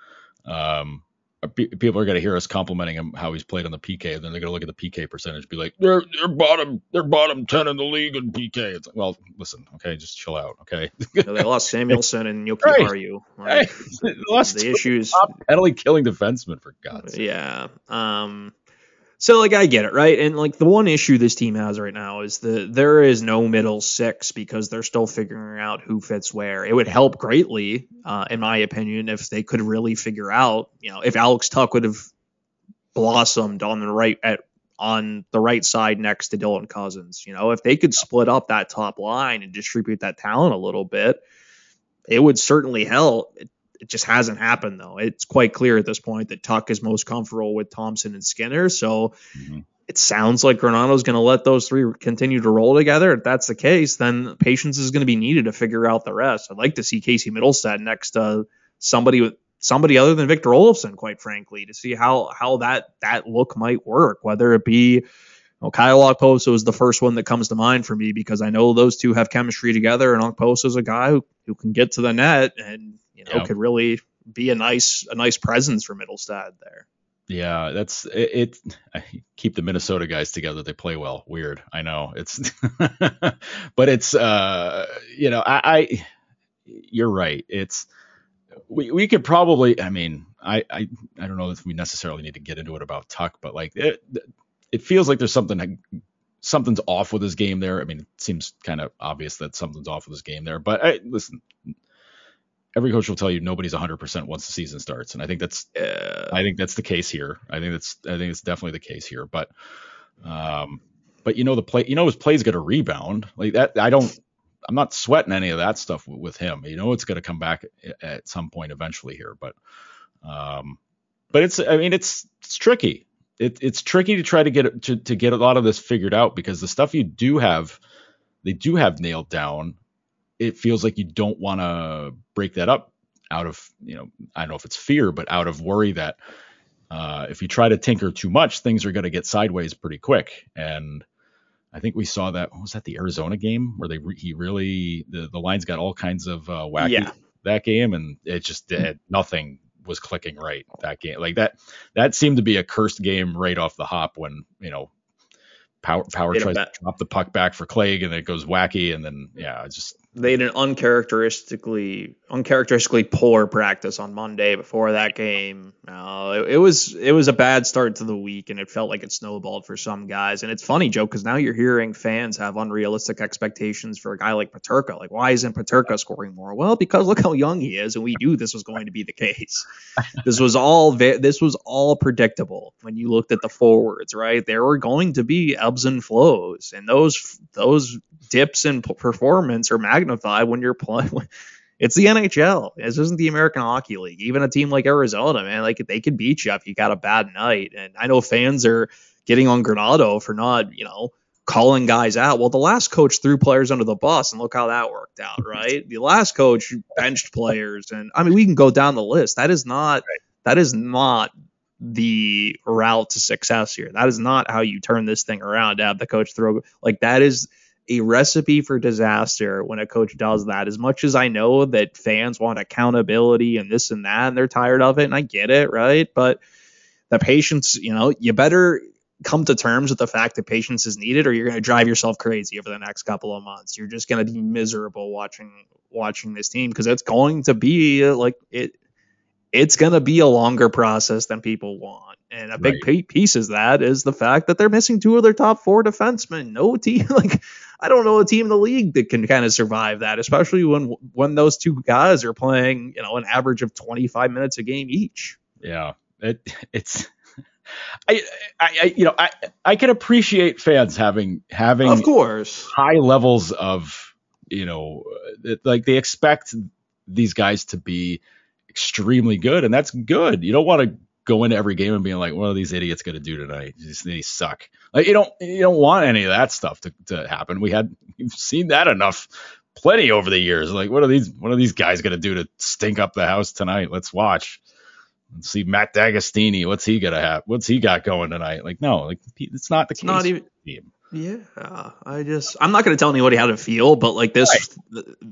Um, people are going to hear us complimenting him how he's played on the PK, and then they're going to look at the PK percentage, be like, they're they're bottom they're bottom ten in the league in PK. It's like, well, listen, okay, just chill out, okay. they lost Samuelsson *laughs* and Joki *laughs* right. Like, right. the issues penalty killing defenseman for God's sake. Yeah. Um. So like I get it, right? And like the one issue this team has right now is that there is no middle six because they're still figuring out who fits where. It would help greatly, uh, in my opinion, if they could really figure out, you know, if Alex Tuch would have blossomed on the right at on the right side next to Dylan Cozens, You know, if they could split up that top line and distribute that talent a little bit, it would certainly help. It, just hasn't happened though. It's quite clear at this point that Tuch is most comfortable with Thompson and Skinner. So mm-hmm. it sounds like Granato's going to let those three continue to roll together. If that's the case, then patience is going to be needed to figure out the rest. I'd like to see Casey Mittelstadt next to somebody with somebody other than Victor Olofsson, quite frankly, to see how how that that look might work. Whether it be well, Kyle Okposo is the first one that comes to mind for me because I know those two have chemistry together, and Okposo is a guy who, who can get to the net and you know, could really be a nice a nice presence for Mittelstadt there. Yeah, that's it, it. I keep the Minnesota guys together. They play well. Weird, I know. It's, *laughs* but it's uh, you know, I, I, you're right. It's we we could probably. I mean, I I I don't know if we necessarily need to get into it about Tuch, but like it, it feels like there's something something's off with his game there. I mean, it seems kind of obvious that something's off with his game there. But I, listen, every coach will tell you nobody's 100% once the season starts, and I think that's uh, I think that's the case here. I think that's I think it's definitely the case here. But um, but you know the play, you know his play's going to rebound like that. I don't. I'm not sweating any of that stuff with him. You know it's going to come back at some point eventually here, but um, but it's I mean it's it's tricky. It, it's tricky to try to get to to get a lot of this figured out because the stuff you do have, they do have nailed down it feels like you don't want to break that up out of you know I don't know if it's fear, but out of worry that uh, if you try to tinker too much, things are going to get sideways pretty quick. And I think we saw that was that the Arizona game where they re- he really the the lines got all kinds of uh, wacky yeah. that game, and it just did nothing was clicking right that game. Like that that seemed to be a cursed game right off the hop when you know Power Power tries to drop the puck back for Clague and it goes wacky and then yeah, just they had an uncharacteristically uncharacteristically poor practice on Monday before that game. Uh, it, it, was it was a bad start to the week, and it felt like it snowballed for some guys. And it's funny, Joe, because now you're hearing fans have unrealistic expectations for a guy like Peterka. Like, why isn't Peterka scoring more? Well, because look how young he is, and we knew this was going to be the case. *laughs* this was all this was all predictable when you looked at the forwards, right? There were going to be ebbs and flows, and those those dips in performance are magnified when you're playing. *laughs* It's the NHL. This isn't the American Hockey League. Even a team like Arizona, man, like they could beat you if you got a bad night. And I know fans are getting on Granato for not, you know, calling guys out. Well, the last coach threw players under the bus, and look how that worked out, *laughs* right? the last coach benched players, and I mean, we can go down the list. That is not right. that is not the route to success here. That is not how you turn this thing around to have the coach throw like that is a recipe for disaster when a coach does that. As much as I know that fans want accountability and this and that, and they're tired of it, and I get it, right? But the patience, you know, you better come to terms with the fact that patience is needed, or you're going to drive yourself crazy over the next couple of months. You're just going to be miserable watching watching this team because it's going to be like it. it's going to be a longer process than people want. And a big Right. piece is that is the fact that they're missing two of their top four defensemen. No team *laughs* like I don't know a team in the league that can kind of survive that, especially when when those two guys are playing, you know, an average of 25 minutes a game each. Yeah, it it's. I, I, I, you know, I, I can appreciate fans having having Of course. high levels of, you know, uh, like they expect these guys to be extremely good, and that's good. You don't want to go into every game and being like, "What are these idiots going to do tonight? These, these suck." Like you don't you don't want any of that stuff to, to happen. We had we've seen that enough, plenty over the years. Like, what are these what are these guys going to do to stink up the house tonight? Let's watch. Let's see Matt D'Agostini. What's he gonna have? What's he got going tonight? Like, no, like it's not the It's case. not even team. Yeah, I just I'm not going to tell anybody how to feel, but like this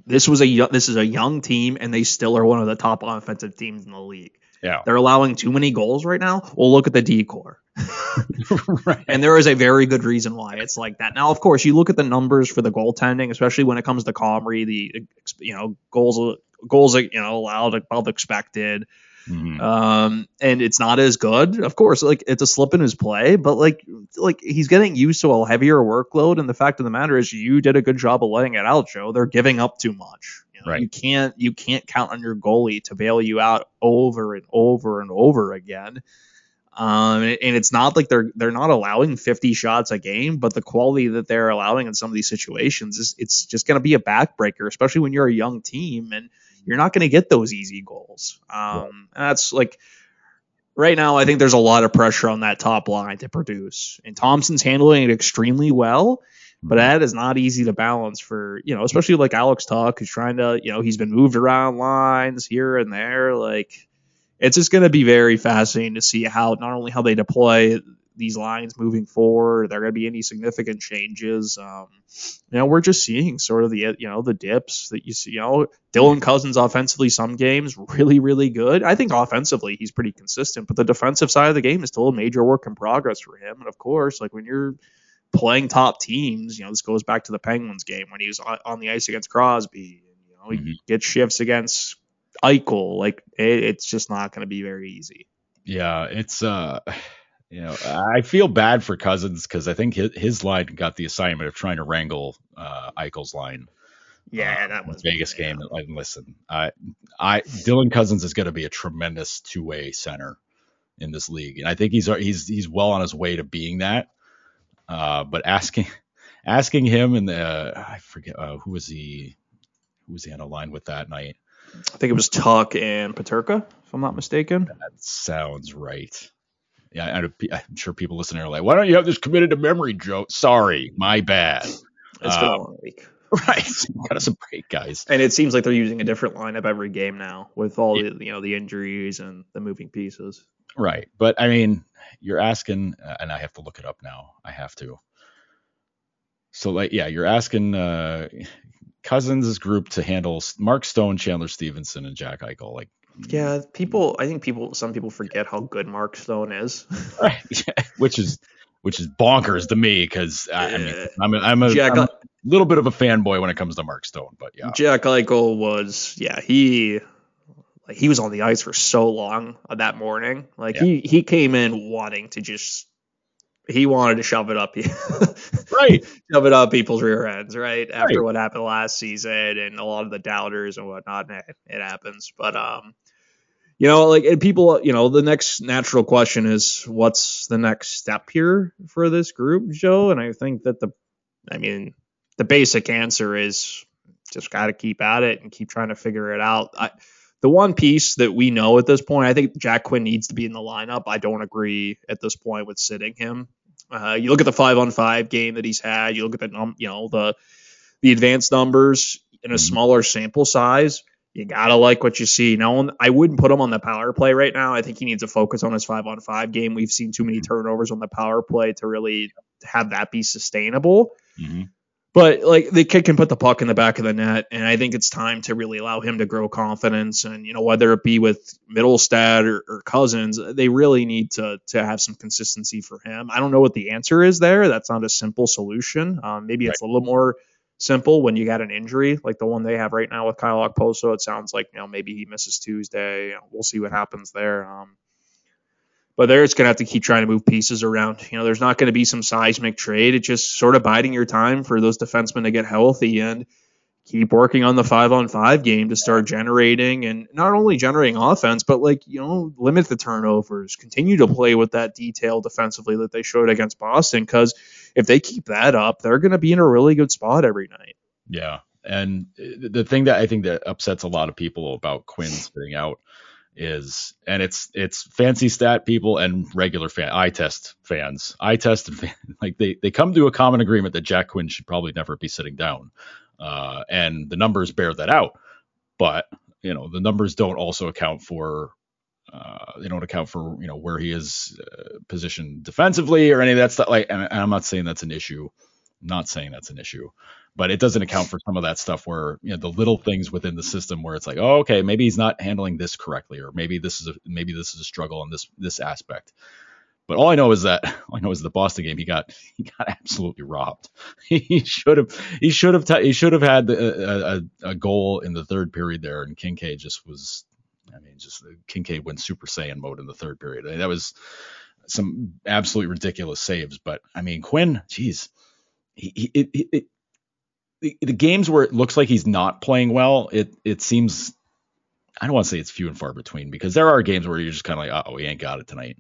this was a this is a young team and they still are one of the top offensive teams in the league. Yeah. They're allowing too many goals right now. Well, look at the D corps. *laughs* right. And there is a very good reason why it's like that. Now, of course, you look at the numbers for the goaltending, especially when it comes to Comrie, the you know goals goals you know allowed above expected. Mhm. Um, and it's not as good. Of course, like it's a slip in his play, but like like he's getting used to a heavier workload. And the fact of the matter is, you did a good job of letting it out, Joe. They're giving up too much. You, know, Right. you can't you can't count on your goalie to bail you out over and over and over again. Um, and, and it's not like they're they're not allowing 50 shots a game, but the quality that they're allowing in some of these situations is it's just going to be a backbreaker, especially when you're a young team and you're not going to get those easy goals. Um, and that's like right now. I think there's a lot of pressure on that top line to produce, and Thompson's handling it extremely well. But that is not easy to balance for you know, especially like Alex Tuch, who's trying to you know he's been moved around lines here and there. Like it's just going to be very fascinating to see how not only how they deploy these lines moving forward, are there going to be any significant changes. Um, you know, we're just seeing sort of the you know the dips that you see. You know, Dylan Cozens offensively some games really really good. I think offensively he's pretty consistent, but the defensive side of the game is still a major work in progress for him. And of course, like when you're playing top teams, you know, this goes back to the Penguins game when he was on the ice against Crosby. And, you know, he Mhm. gets shifts against Eichel. Like it, it's just not going to be very easy. Yeah, it's uh you know, I feel bad for Cozens because I think his, his line got the assignment of trying to wrangle uh, Eichel's line. uh, that the Vegas game. And listen, I, I Dylan Cozens is going to be a tremendous two way center in this league, and I think he's he's he's well on his way to being that. Uh, but asking asking him and the I forget uh, who was he who was he on a line with that night. I think it was Tuck and Peterka, if I'm not mistaken. That sounds right. Yeah, I'm sure people listening are like, "Why don't you have this committed to memory, Joe?" Sorry, my bad. It's been Uh, a long week. *laughs* Right, got us a break, guys. And it seems like they're using a different lineup every game now with all the you know the injuries and the moving pieces. Right, but I mean, you're asking, uh, and I have to look it up now. I have to. So, like, yeah, you're asking uh, Cozens' group to handle Mark Stone, Chandler Stephenson, and Jack Eichel. Like, Yeah, people. I think people. Some people forget how good Mark Stone is. *laughs* which is which is bonkers to me because I, I mean, I'm a, I'm, a, Jack, I'm a little bit of a fanboy when it comes to Mark Stone, but yeah, Jack Eichel was. Yeah, he. Like he was on the ice for so long that morning. Like Yeah. he he came in wanting to just. He wanted to shove it up. *laughs* right, shove it up people's rear ends, right? After Right. what happened last season and a lot of the doubters and whatnot, and it, it happens. But um, you know, like and people, you know, the next natural question is, what's the next step here for this group, Joe? And I think that the, I mean, the basic answer is just got to keep at it and keep trying to figure it out. I, the one piece that we know at this point, I think Jack Quinn needs to be in the lineup. I don't agree at this point with sitting him. Uh, you look at the five on five game that he's had. You look at the num, you know the the advanced numbers in a Mhm. smaller sample size. You gotta like what you see. Now, I wouldn't put him on the power play right now. I think he needs to focus on his five on five game. We've seen too many turnovers on the power play to really have that be sustainable. hmm But like the kid can put the puck in the back of the net, and I think it's time to really allow him to grow confidence. And you know whether it be with Mittelstadt or, or Cozens, they really need to to have some consistency for him. I don't know what the answer is there. That's not a simple solution. Um, maybe it's a little more simple when you got an injury like the one they have right now with Kyle Okposo. It sounds like you know maybe he misses Tuesday. We'll see what happens there. Um, but they're just going to have to keep trying to move pieces around. You know, there's not going to be some seismic trade. It's just sort of biding your time for those defensemen to get healthy and keep working on the five on five game to start generating and not only generating offense, but like, you know, limit the turnovers, continue to play with that detail defensively that they showed against Boston. Cause if they keep that up, they're going to be in a really good spot every night. Yeah. And the thing that I think that upsets a lot of people about Quinn sitting *sighs* out is and it's it's fancy stat people and regular fan eye test fans eye test and *laughs* fan, like they they come to a common agreement that jack quinn should probably never be sitting down uh, and the numbers bear that out but you know the numbers don't also account for uh, they don't account for you know where he is uh, positioned defensively or any of that stuff like and, i'm not saying that's an issue not saying that's an issue but it doesn't account for some of that stuff where you know the little things within the system where it's like oh okay maybe he's not handling this correctly or maybe this is a maybe this is a struggle in this this aspect but all I know is that *laughs* all I know is the Boston game he got he got absolutely robbed. *laughs* he should have he should have t- he should have had a, a, a, goal in the third period there, and Kinkaid just was. I mean, just Kinkaid went Super Saiyan mode in the third period. I mean, that was some absolutely ridiculous saves. But I mean, Quinn, geez, he, he the, games where it looks like he's not playing well, it it seems I don't want to say it's few and far between because there are games where you're just kind of like, oh, he ain't got it tonight.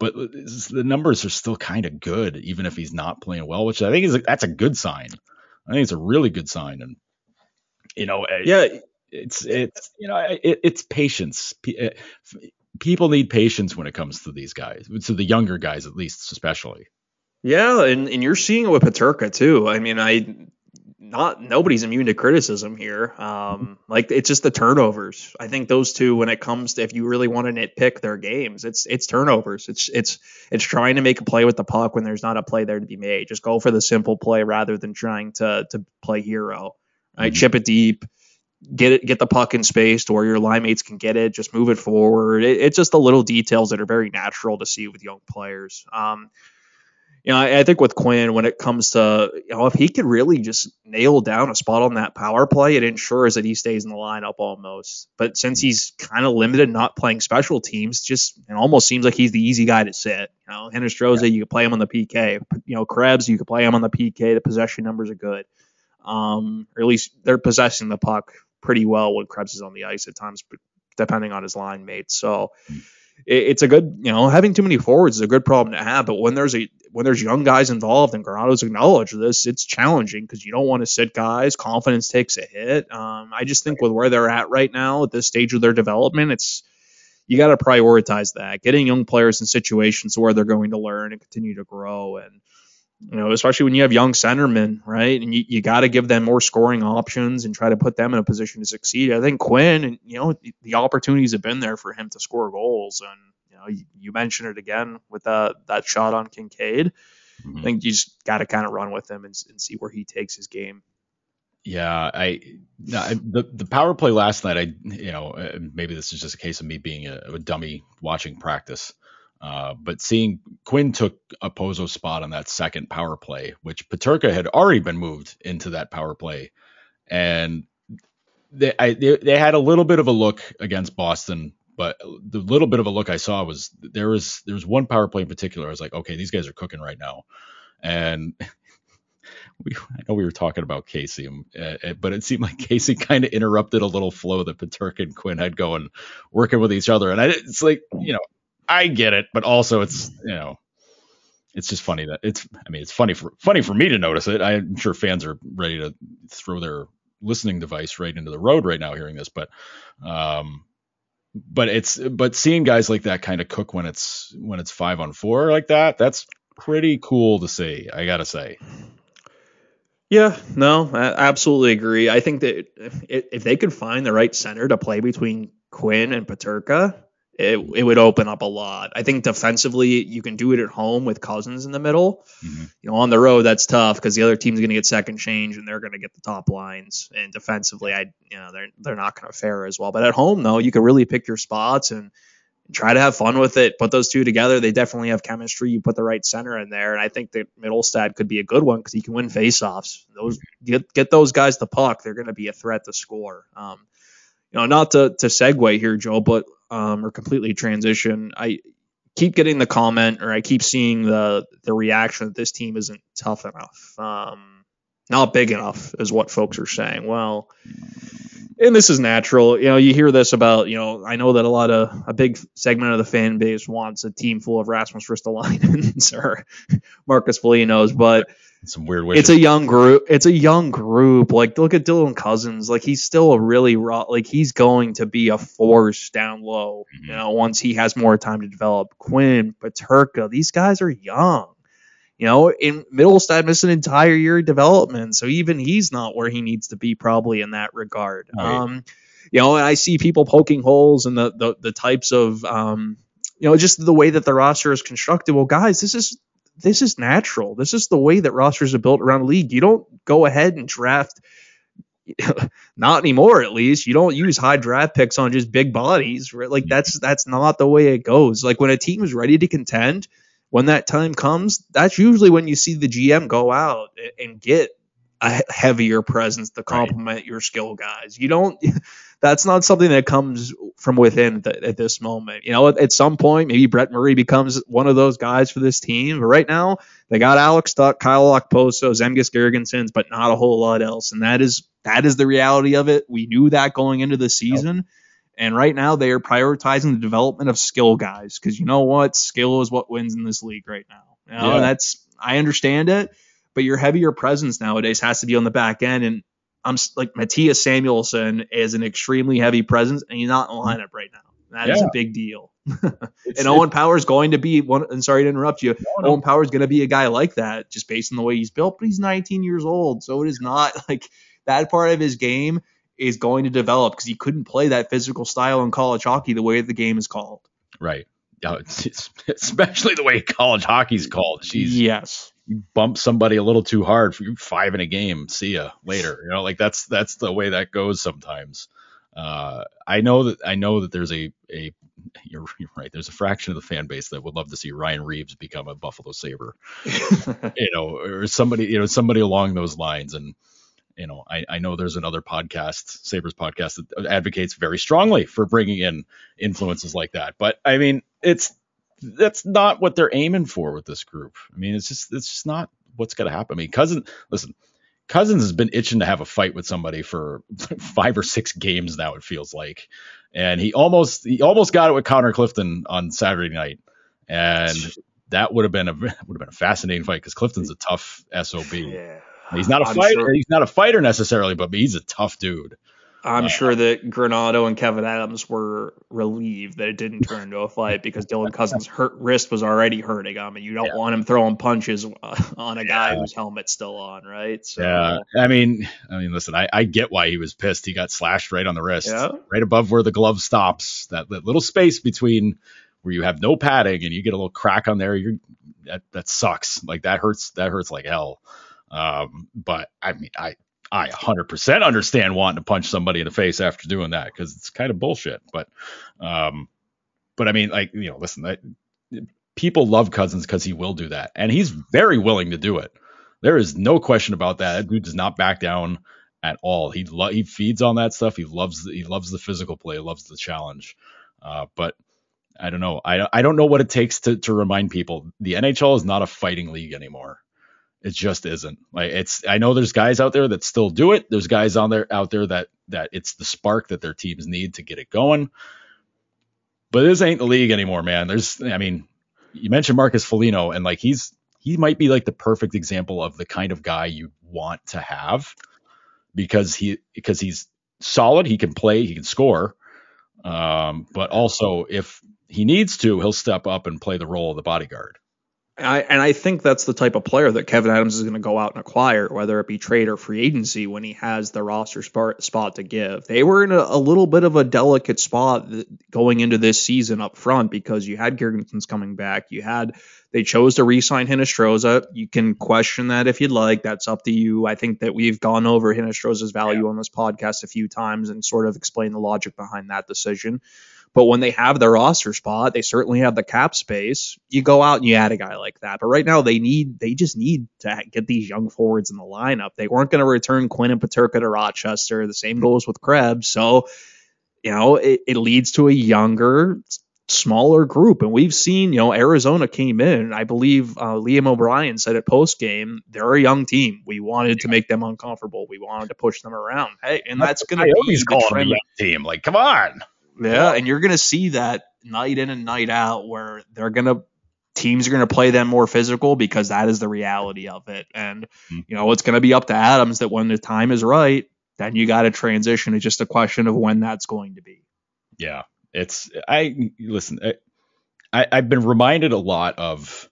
But the numbers are still kind of good, even if he's not playing well, which I think is a, that's a good sign. I think it's a really good sign, and you know, eh, yeah, it's it's you know, it, it's patience. Eh, people need patience when it comes to these guys, to the younger guys at least, especially. Yeah, and, and you're seeing it with Peterka too. I mean, I not nobody's immune to criticism here. Um, like it's just the turnovers. I think those two, when it comes to if you really want to nitpick their games, it's it's turnovers. It's it's it's trying to make a play with the puck when there's not a play there to be made. Just go for the simple play rather than trying to to play hero. Right, mm-hmm. chip it deep, get it, get the puck in space to where your line mates can get it. Just move it forward. It, it's just the little details that are very natural to see with young players. Um, you know, I, I, think with Quinn, when it comes to, you know, if he could really just nail down a spot on that power play, it ensures that he stays in the lineup almost. But since he's kind of limited, not playing special teams, just it almost seems like he's the easy guy to sit. You know, Hinostroza, yeah. you could play him on the PK. You know, Krebs, you could play him on the PK. The possession numbers are good. Um, or at least they're possessing the puck pretty well when Krebs is on the ice at times, depending on his line mates. So. Mm it's a good, you know, having too many forwards is a good problem to have. But when there's a when there's young guys involved, and Granato's acknowledged this, it's challenging because you don't want to sit guys. Confidence takes a hit. Um, I just think with where they're at right now at this stage of their development, it's you got to prioritize that, getting young players in situations where they're going to learn and continue to grow. And you know, especially when you have young centermen, right? And you, you got to give them more scoring options and try to put them in a position to succeed. I think Quinn, and you know, the, the opportunities have been there for him to score goals. And you know, you, you mentioned it again with that that shot on Kinkaid. Mm-hmm. I think you just got to kind of run with him and, and see where he takes his game. Yeah, I the the power play last night. I you know uh, maybe this is just a case of me being a, a dummy watching practice. Uh, but seeing Quinn took Okposo's spot on that second power play, which Peterka had already been moved into that power play, and they, I, they they had a little bit of a look against Boston, but the little bit of a look I saw was there was there was one power play in particular. I was like, okay, these guys are cooking right now, and *laughs* we, I know we were talking about Casey, uh, but it seemed like *laughs* Casey kind of interrupted a little flow that Peterka and Quinn had going, working with each other. And I, it's like, you know, I get it, but also it's you know, it's just funny that it's. I mean, it's funny for funny for me to notice it. I'm sure fans are ready to throw their listening device right into the road right now hearing this, but um, but it's but seeing guys like that kind of cook when it's when it's five on four like that, that's pretty cool to see. I gotta say. Yeah, no, I absolutely agree. I think that if, if they could find the right center to play between Quinn and Peterka, it, it would open up a lot. I think defensively, you can do it at home with Cozens in the middle. Mm-hmm. You know, on the road, that's tough because the other team's going to get second change and they're going to get the top lines. And defensively, I you know they're they're not going to fare as well. But at home, though, you can really pick your spots and try to have fun with it. Put those two together. They definitely have chemistry. You put the right center in there, and I think that Mittelstadt could be a good one because he can win faceoffs. Those get get those guys the puck. They're going to be a threat to score. Um, you know, not to to segue here, Joe, but um, or completely transition. I keep getting the comment, or I keep seeing the the reaction that this team isn't tough enough. Um, not big enough is what folks are saying. Well, and this is natural. You know, you hear this about, you know, I know that a lot of a big segment of the fan base wants a team full of Rasmus Ristolainen *laughs* or Marcus Folignos, but some weird way. It's a young group. It's a young group. Like look at Dylan Cozens. Like he's still a really raw. Like he's going to be a force down low. Mm-hmm. You know, once he has more time to develop. Quinn, Peterka. These guys are young. You know, in Mittelstadt missed an entire year of development, so even he's not where he needs to be probably in that regard. Right. Um, you know, and I see people poking holes in the the, the types of um, you know, just the way that the roster is constructed. Well, guys, this is this is natural. This is the way that rosters are built around the league. You don't go ahead and draft *laughs* not anymore at least you don't use high draft picks on just big bodies right like that's that's not the way it goes like when a team is ready to contend when that time comes, that's usually when you see the GM go out and get a heavier presence to complement right. your skill guys. You don't. *laughs* That's not something that comes from within th- at this moment. You know, at, at, some point, maybe Brett Murray becomes one of those guys for this team. But right now, they got Alex Tuch, Kyle Okposo, Zemgus Girgensons, but not a whole lot else. And that is that is the reality of it. We knew that going into the season. Nope. And right now they are prioritizing the development of skill guys because you know what, skill is what wins in this league right now. You know, yeah. that's I understand it, but your heavier presence nowadays has to be on the back end. And I'm like Mattias Samuelsson is an extremely heavy presence, and he's not in the lineup right now. That yeah. is a big deal. *laughs* and Owen Power is going to be one. And sorry to interrupt you. No, no. Owen Power is going to be a guy like that, just based on the way he's built. But he's 19 years old, so it is not *laughs* like that part of his game is going to develop because he couldn't play that physical style in college hockey the way the game is called. Right. Uh, *laughs* especially the way college hockey is called. She's yes. You bump somebody a little too hard for five in a game. See ya later. You know, like that's that's the way that goes sometimes. Uh, I know that I know that there's a a you're, you're, right. There's a fraction of the fan base that would love to see Ryan Reaves become a Buffalo Saber, *laughs* you know, or somebody you know somebody along those lines. And you know, I, I know there's another podcast, Sabres podcast, that advocates very strongly for bringing in influences like that. But I mean, it's that's not what they're aiming for with this group. I mean, it's just it's just not what's going to happen. I mean, cousin, listen, Cozens has been itching to have a fight with somebody for *laughs* five or six games now. It feels like, and he almost he almost got it with Connor Clifton on Saturday night, and that would have been a *laughs* would have been a fascinating fight because Clifton's a tough sob. Yeah. He's not a I'm fighter. Sure. He's not a fighter necessarily, but he's a tough dude. I'm uh, sure that Granato and Kevyn Adams were relieved that it didn't turn into a fight because Dylan Cozens' *laughs* hurt wrist was already hurting. I mean, you don't yeah. want him throwing punches uh, on a guy yeah. whose helmet's still on, right? So, yeah, I mean, I mean, listen, I, I get why he was pissed. He got slashed right on the wrist, yeah. right above where the glove stops. That, that little space between where you have no padding and you get a little crack on there. You're that that sucks. Like that hurts. That hurts like hell. Um, but I mean, I I 100% understand wanting to punch somebody in the face after doing that because it's kind of bullshit. But um, but I mean, like you know, listen, I, people love Cozens because he will do that, and he's very willing to do it. There is no question about that. That dude does not back down at all. He lo- he feeds on that stuff. He loves the, he loves the physical play. He Loves the challenge. Uh, but I don't know. I I don't know what it takes to to remind people the NHL is not a fighting league anymore. It just isn't. Like it's I know there's guys out there that still do it. There's guys on there out there that that it's the spark that their teams need to get it going. But this ain't the league anymore, man. There's I mean, you mentioned Marcus Foligno and like he's he might be like the perfect example of the kind of guy you want to have because he because he's solid, he can play, he can score. Um, but also if he needs to, he'll step up and play the role of the bodyguard. I, and I think that's the type of player that Kevyn Adams is going to go out and acquire, whether it be trade or free agency, when he has the roster spot, spot to give. They were in a, a, little bit of a delicate spot going into this season up front because you had Girgensons coming back. You had they chose to re-sign Hinostroza. You can question that if you'd like. That's up to you. I think that we've gone over Hinostroza's value yeah. on this podcast a few times and sort of explained the logic behind that decision. But when they have their roster spot, they certainly have the cap space. You go out and you add a guy like that. But right now, they need they just need to get these young forwards in the lineup. They weren't going to return Quinn and Peterka to Rochester. The same goes with Krebs. So, you know, it, it leads to a younger, smaller group. And we've seen, you know, Arizona came in. I believe uh, Liam O'Brien said at post game, they're a young team. We wanted to make them uncomfortable. We wanted to push them around. Hey, and that's, that's going to be the trend. team. Like, come on. Yeah, and you're going to see that night in and night out where they're going to teams are going to play them more physical because that is the reality of it. And mm-hmm. you know, it's going to be up to Adams that when the time is right, then you got to transition. It's just a question of when that's going to be. Yeah, it's I listen. I I've been reminded a lot of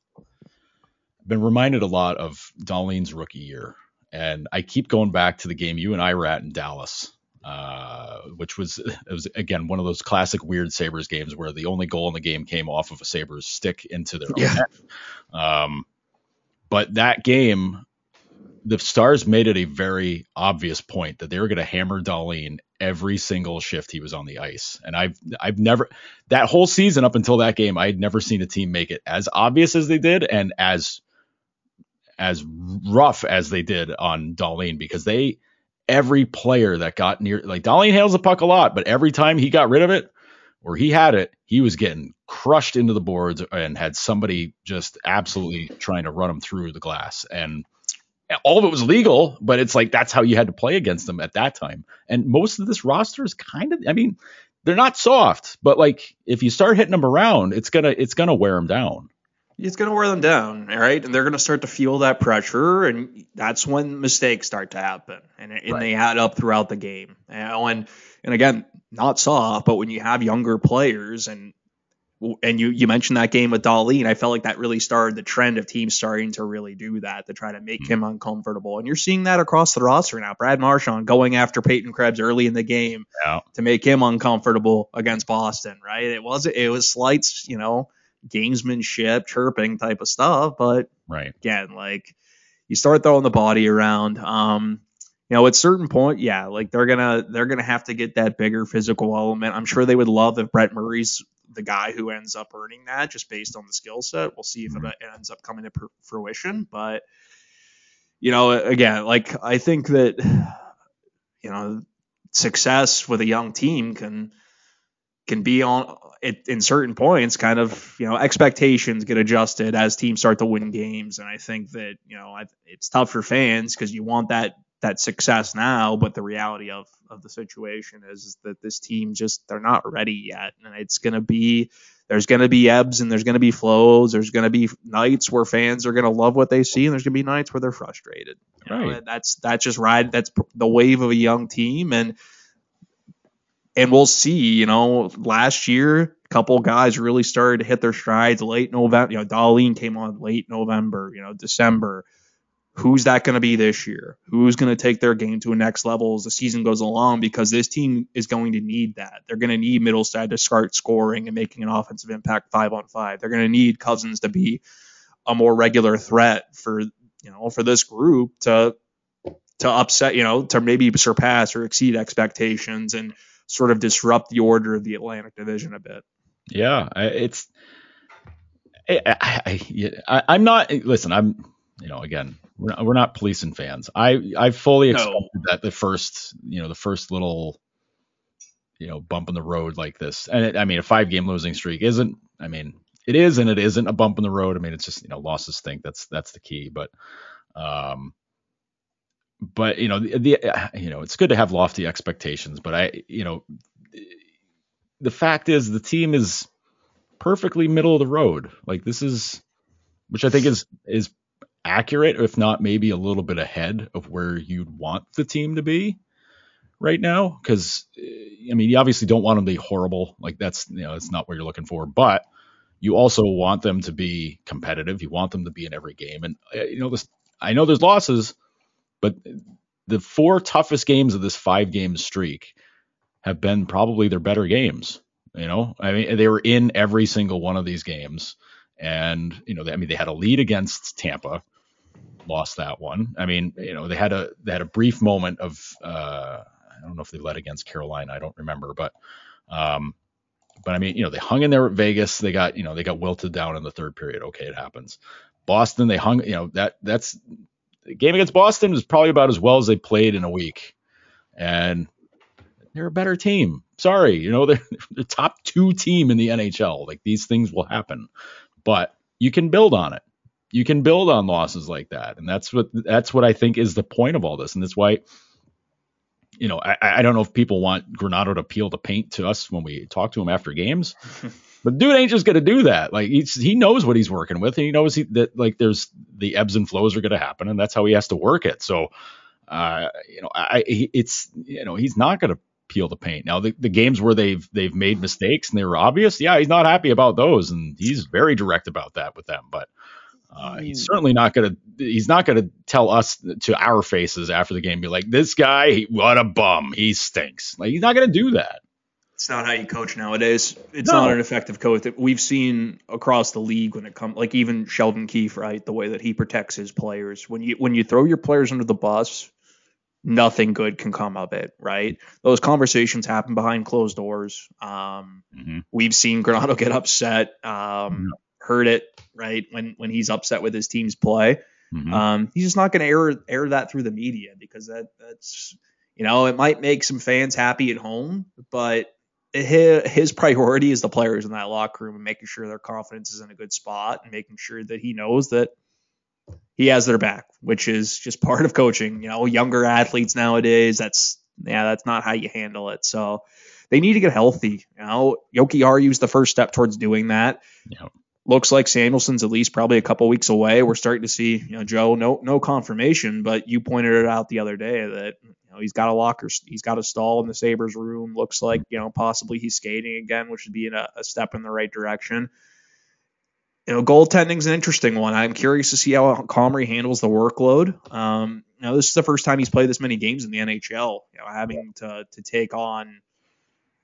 been reminded a lot of Dahlin's rookie year, and I keep going back to the game you and I were at in Dallas uh, which was *laughs* it was again one of those classic weird Sabres games where the only goal in the game came off of a Sabres stick into their yeah. net. Um, but that game, the Stars made it a very obvious point that they were going to hammer Dahlin every single shift he was on the ice. And I've I've never that whole season up until that game, I had never seen a team make it as obvious as they did and as as rough as they did on Dahlin because they every player that got near, like Dahlin hails the puck a lot, but every time he got rid of it or he had it, he was getting crushed into the boards and had somebody just absolutely trying to run him through the glass. And all of it was legal, but it's like that's how you had to play against them at that time. And most of this roster is kind of, I mean, they're not soft, but like if you start hitting them around, it's gonna it's gonna wear them down it's going to wear them down, all right? And they're going to start to feel that pressure, and that's when mistakes start to happen, and, and right. they add up throughout the game. You know, and and again, not soft, but when you have younger players, and and you you mentioned that game with Dali, and I felt like that really started the trend of teams starting to really do that to try to make mm-hmm. him uncomfortable, and you're seeing that across the roster now. Brad Marchand going after Peyton Krebs early in the game yeah. to make him uncomfortable against Boston, right? It was it was slights, you know gamesmanship, chirping type of stuff. But right again, like you start throwing the body around. Um, you know, at certain point, yeah, like they're gonna they're gonna have to get that bigger physical element. I'm sure they would love if Brett Murray's the guy who ends up earning that just based on the skill set. We'll see if mm-hmm. it ends up coming to fruition. But you know, again, like I think that you know success with a young team can can be on it, in certain points, kind of, you know, expectations get adjusted as teams start to win games. And I think that, you know, it's tough for fans because you want that that success now, but the reality of of the situation is, is that this team just they're not ready yet, and it's going to be there's going to be ebbs and there's going to be flows. There's going to be nights where fans are going to love what they see, and there's going to be nights where they're frustrated. You right. Know, that's that's just ride. That's the wave of a young team, and and we'll see. You know, last year, a couple guys really started to hit their strides late November. You know, Dahlin came on late November. You know, December. Who's that going to be this year? Who's going to take their game to a next level as the season goes along? Because this team is going to need that. They're going to need Mittelstadt to start scoring and making an offensive impact five on five. They're going to need Cozens to be a more regular threat for you know for this group to to upset you know to maybe surpass or exceed expectations and sort of disrupt the order of the Atlantic Division a bit. Yeah, it's. I, I, I, am not. Listen, I'm. You know, again, we're not, we're not policing fans. I I fully expected no. that the first, you know, the first little, you know, bump in the road like this, and it, I mean, a five game losing streak isn't. I mean, it is and it isn't a bump in the road. I mean, it's just you know, losses stink. That's that's the key. But, um, but you know the, the, you know it's good to have lofty expectations but i you know the fact is the team is perfectly middle of the road. Like this is which i think is is accurate if not maybe a little bit ahead of where you'd want the team to be right now. Because i mean you obviously don't want them to be horrible. Like that's you know that's not what you're looking for but you also want them to be competitive. You want them to be in every game. And uh, you know this i know there's losses but the four toughest games of this five game streak have been probably their better games. You know, I mean, they were in every single one of these games, and you know, they, I mean, they had a lead against Tampa, lost that one. I mean, you know, they had a they had a brief moment of uh, I don't know if they led against Carolina, I don't remember, but um, But I mean, you know, they hung in there at Vegas. They got, you know, they got wilted down in the third period. Okay, it happens. Boston, they hung, you know, that that's the game against Boston was probably about as well as they played in a week. And they're a better team. Sorry, you know, *laughs* they're the top two team in the NHL. Like these things will happen. But you can build on it. You can build on losses like that. And that's what that's what I think is the point of all this. And that's why you know, I, I don't know if people want Granato to peel the paint to us when we talk to him after games, *laughs* but dude ain't just gonna do that. Like he's, he knows what he's working with, and he knows he, that like there's the ebbs and flows are gonna happen, and that's how he has to work it. So, uh, you know, I it's you know he's not gonna peel the paint. Now the, the games where they've they've made mistakes and they were obvious, yeah, he's not happy about those, and he's very direct about that with them. But uh, he's certainly not gonna he's not gonna tell us to our faces after the game, be like, this guy, what a bum, he stinks. Like he's not gonna do that. It's not how you coach nowadays. It's no. not an effective coach. We've seen across the league when it comes, like even Sheldon Keefe, right? The way that he protects his players. When you when you throw your players under the bus, nothing good can come of it, right? Those conversations happen behind closed doors. Um, mm-hmm. We've seen Granato get upset. Um, heard it right when when he's upset with his team's play. Mm-hmm. Um, he's just not going to air air that through the media because that that's you know it might make some fans happy at home, but his, priority is the players in that locker room and making sure their confidence is in a good spot and making sure that he knows that he has their back, which is just part of coaching. You know, younger athletes nowadays, that's yeah, that's not how you handle it. So they need to get healthy. You know, Jokiharju is the first step towards doing that. Yep looks like Samuelsson's at least probably a couple weeks away. We're starting to see, you know, Joe, no no confirmation, but you pointed it out the other day that you know he's got a locker, he's got a stall in the Sabres room. Looks like you know possibly he's skating again, which would be a, a step in the right direction. You know, goaltending's an interesting one. I'm curious to see how Comrie handles the workload. Um, you know, this is the first time he's played this many games in the NHL. You know, having to to take on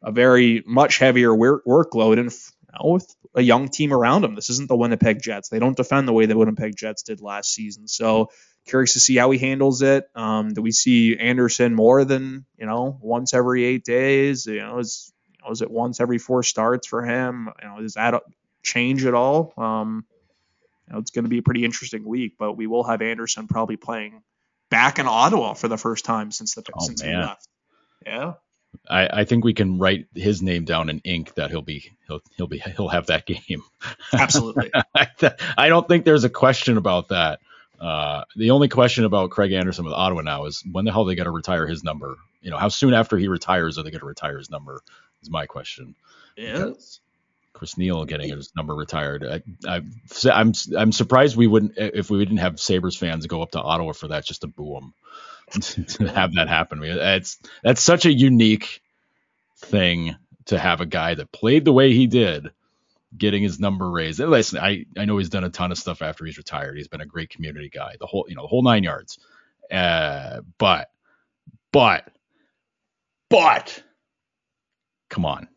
a very much heavier work, workload and know, with a young team around him. This isn't the Winnipeg Jets. They don't defend the way the Winnipeg Jets did last season. So curious to see how he handles it. Um, do we see Anderson more than you know once every eight days? You know, is you know, is it once every four starts for him? You know, does that change at all? Um, you know, it's going to be a pretty interesting week, but we will have Anderson probably playing back in Ottawa for the first time since the oh, since man. he left. Yeah. I, I think we can write his name down in ink that he'll be he'll he'll be he'll have that game. Absolutely. *laughs* I, I don't think there's a question about that. Uh, the only question about Craig Anderson with Ottawa now is when the hell are they going to retire his number. You know, how soon after he retires are they going to retire his number? Is my question. Yeah. Chris Neil getting his number retired. I, I, I'm I'm surprised we wouldn't if we didn't have Sabres fans go up to Ottawa for that just to boo him. *laughs* to have that happen. It's that's such a unique thing to have a guy that played the way he did getting his number raised. And listen, I, I know he's done a ton of stuff after he's retired. He's been a great community guy, the whole you know the whole nine yards. Uh, but but but come on,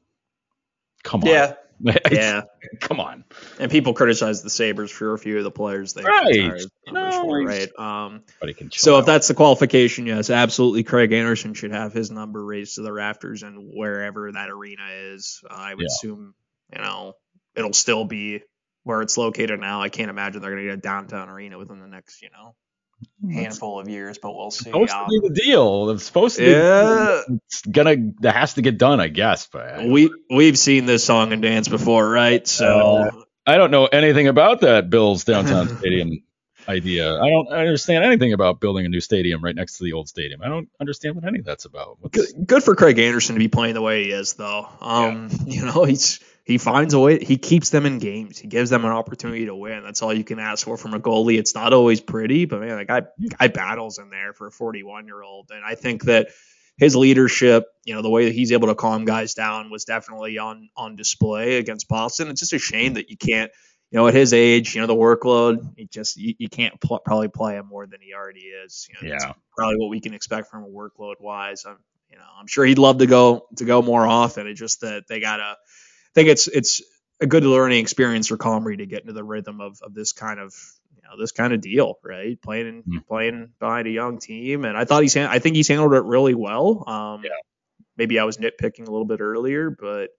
come on. Yeah, *laughs* yeah, come on. And people criticize the Sabres for a few of the players they right, no, for, right. Um, so out. if that's the qualification, yes, absolutely. Craig Anderson should have his number raised to the rafters and wherever that arena is. Uh, I would yeah. assume, you know, it'll still be where it's located now. I can't imagine they're going to get a downtown arena within the next, you know, handful of years, but we'll see. Supposed um, to be the deal. It's supposed to be. Yeah, it's gonna. That has to get done, I guess. But we we've seen this song and dance before, right? So uh, I don't know anything about that Bills downtown *laughs* stadium idea. I don't understand anything about building a new stadium right next to the old stadium. I don't understand what any of that's about. Good, good, for Craig Anderson to be playing the way he is, though. Um, yeah. *laughs* you know, he's he finds a way. He keeps them in games. He gives them an opportunity to win. That's all you can ask for from a goalie. It's not always pretty, but man, the guy hmm. guy battles in there for a 41 year old, and I think that his leadership, you know, the way that he's able to calm guys down was definitely on on display against Boston. It's just a shame that you can't, you know, at his age, you know, the workload, you just you, you can't pl- probably play him more than he already is. You know, yeah, probably what we can expect from a workload wise. I'm, you know, I'm sure he'd love to go to go more often. It's just that they gotta think it's it's a good learning experience for Comrie to get into the rhythm of, of this kind of you know this kind of deal, right? Playing mm. playing behind a young team, and I thought he's I think he's handled it really well. Um, yeah. Maybe I was nitpicking a little bit earlier, but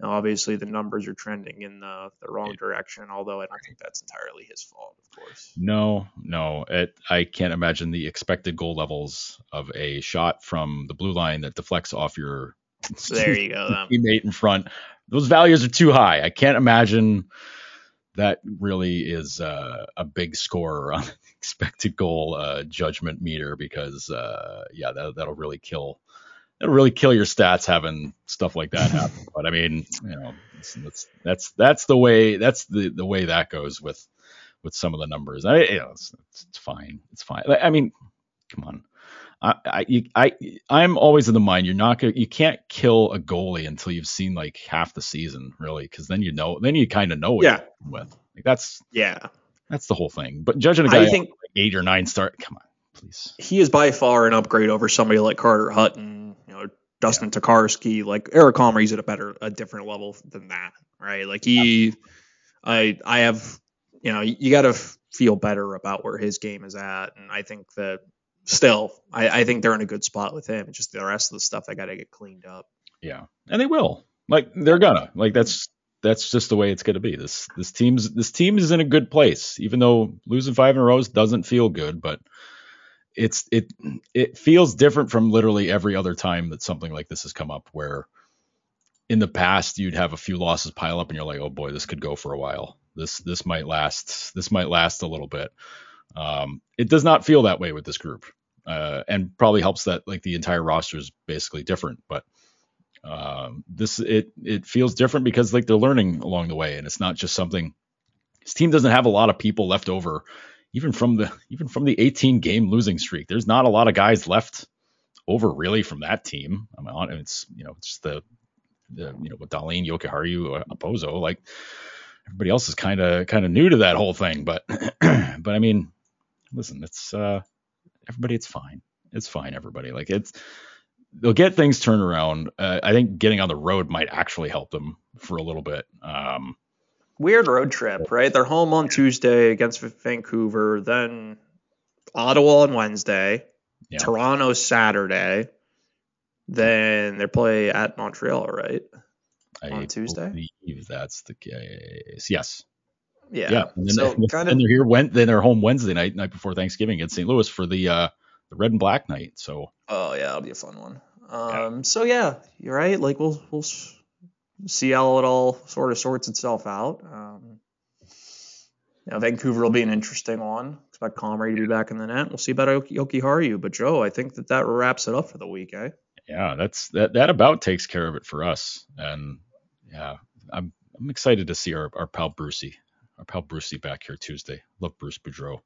obviously, the numbers are trending in the, the wrong direction, although I don't think that's entirely his fault, of course. No, no. It, I can't imagine the expected goal levels of a shot from the blue line that deflects off your so *laughs* there you go. Then. teammate in front. Those values are too high. I can't imagine that really is uh, a big score on *laughs* expected goal uh, judgment meter because uh, yeah, that, that'll really kill it'll really kill your stats having stuff like that happen. *laughs* but I mean, you know, that's that's that's the way that's the the way that goes with with some of the numbers. I you know, it's, it's fine. It's fine. I mean, come on. I, I, I, I'm always in the mind you're not gonna, you can't kill a goalie until you've seen like half the season, really, because then you know, then you kind of know what yeah. with. Like that's yeah, that's the whole thing. But judging a guy I think, like eight or nine start, come on, please. He is by far an upgrade over somebody like Carter Hutton, you know, Dustin yeah. Tokarski, like Eric Comrie's at a better, a different level than that, right? Like he, I, I have, you know, you got to feel better about where his game is at, and I think that still, I, I think they're in a good spot with him. It's just the rest of the stuff they got to get cleaned up. Yeah, and they will. Like they're gonna. Like that's that's just the way it's gonna be. This this team's this team is in a good place, even though losing five in a row doesn't feel good, but it's it it feels different from literally every other time that something like this has come up where in the past you'd have a few losses pile up and you're like oh boy this could go for a while this this might last this might last a little bit um, it does not feel that way with this group uh, and probably helps that like the entire roster is basically different. But um, this it it feels different because like they're learning along the way, and it's not just something. This team doesn't have a lot of people left over, even from the even from the 18 game losing streak. There's not a lot of guys left over really from that team. I mean, it's you know it's just the the you know with Dahlin, Jokiharju, uh, Okposo, like everybody else is kind of kind of new to that whole thing. But *clears throat* but I mean, listen, it's uh everybody, it's fine. It's fine, everybody. Like it's they'll get things turned around. Uh, I think getting on the road might actually help them for a little bit. Um, Weird road trip, right? They're home on Tuesday against Vancouver, then Ottawa on Wednesday, yeah. Toronto Saturday, then they play at Montreal, right? I on Tuesday. Believe that's the case. Yes. Yeah. Yeah. And then, so *laughs* kind of, they're here. Went then they're home Wednesday night, night before Thanksgiving in St. Louis for the uh, the red and black night. So. Oh yeah, that'll be a fun one. Um. Yeah. So yeah, you're right. Like we'll we'll see how it all sort of sorts itself out. Um. You know, Vancouver will be an interesting one. Expect Comrie to be back in the net. We'll see about Jokiharju. But Joe, I think that that wraps it up for the week, eh? Yeah, that's that. That about takes care of it for us. And yeah, I'm I'm excited to see our, our pal Brucey our pal Brucey back here Tuesday. Love Bruce Boudreau.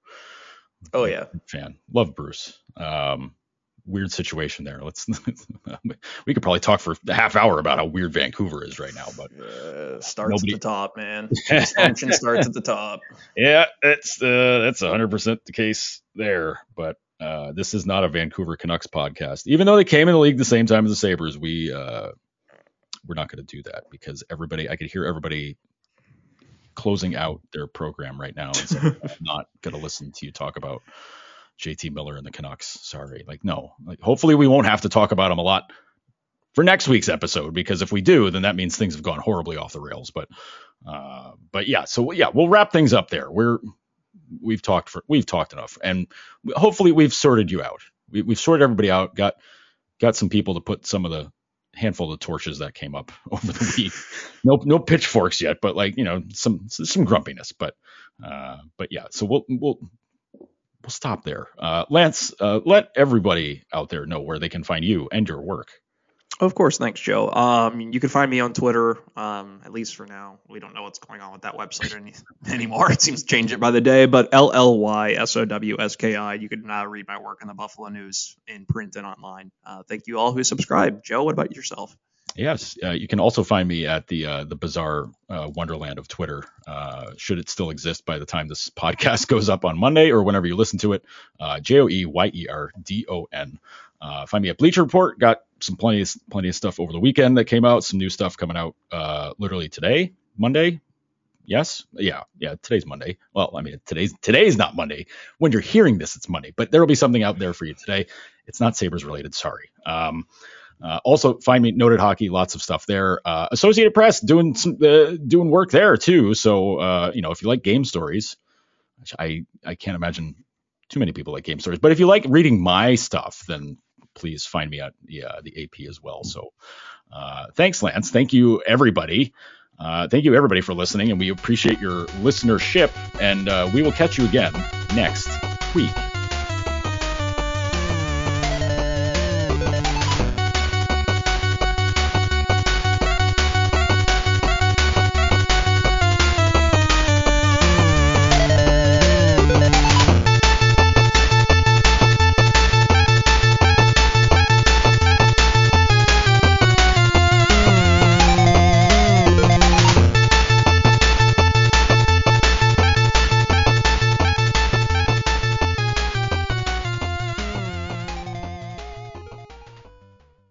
Oh yeah, fan. Love Bruce. Um, weird situation there. Let's *laughs* we could probably talk for a half hour about how weird Vancouver is right now, but uh, starts nobody... at the top, man. *laughs* Function starts at the top. Yeah, it's uh, that's 100 percent the case there. But uh, this is not a Vancouver Canucks podcast, even though they came in the league the same time as the Sabres. We uh, we're not going to do that because everybody. I could hear everybody closing out their program right now and saying, I'm *laughs* not going to listen to you talk about JT Miller and the Canucks. Sorry. Like, no. Like, hopefully, we won't have to talk about them a lot for next week's episode because if we do, then that means things have gone horribly off the rails. But, uh, but yeah. So yeah, we'll wrap things up there. We're we've talked for we've talked enough, and hopefully we've sorted you out. We, we've sorted everybody out. Got got some people to put some of the handful of torches that came up *laughs* over the week. no, no pitchforks yet, but like you know, some some grumpiness. But uh, but yeah, so we'll we'll we'll stop there. Uh, Lance, uh, let everybody out there know where they can find you and your work. Of course, thanks, Joe. Um, you can find me on Twitter, um, at least for now. We don't know what's going on with that website any, *laughs* anymore. It seems to change it by the day, but L L Y S O W S K I. You can uh, read my work in the Buffalo News in print and online. Uh, thank you all who subscribe. Joe, what about yourself? Yes, uh, you can also find me at the uh, the bizarre uh, wonderland of Twitter. Uh, should it still exist by the time this podcast *laughs* goes up on Monday or whenever you listen to it, uh, J O E Y E R D O N. Uh, find me at Bleacher Report. Got some plenty of, plenty of stuff over the weekend that came out. Some new stuff coming out literally today, Monday. Yes, yeah, yeah. Today's Monday. Well, I mean today's today's not Monday. When you're hearing this, it's Monday. But there will be something out there for you today. It's not Sabres related. Sorry. Um, Uh, also, find me noted hockey, lots of stuff there. Uh, Associated Press doing some uh, doing work there too. So uh, you know, if you like game stories, I I can't imagine too many people like game stories, but if you like reading my stuff, then please find me at the, uh, the AP as well. So uh, thanks, Lance. Thank you, everybody. thank you, everybody, for listening, and we appreciate your listenership. And we will catch you again next week.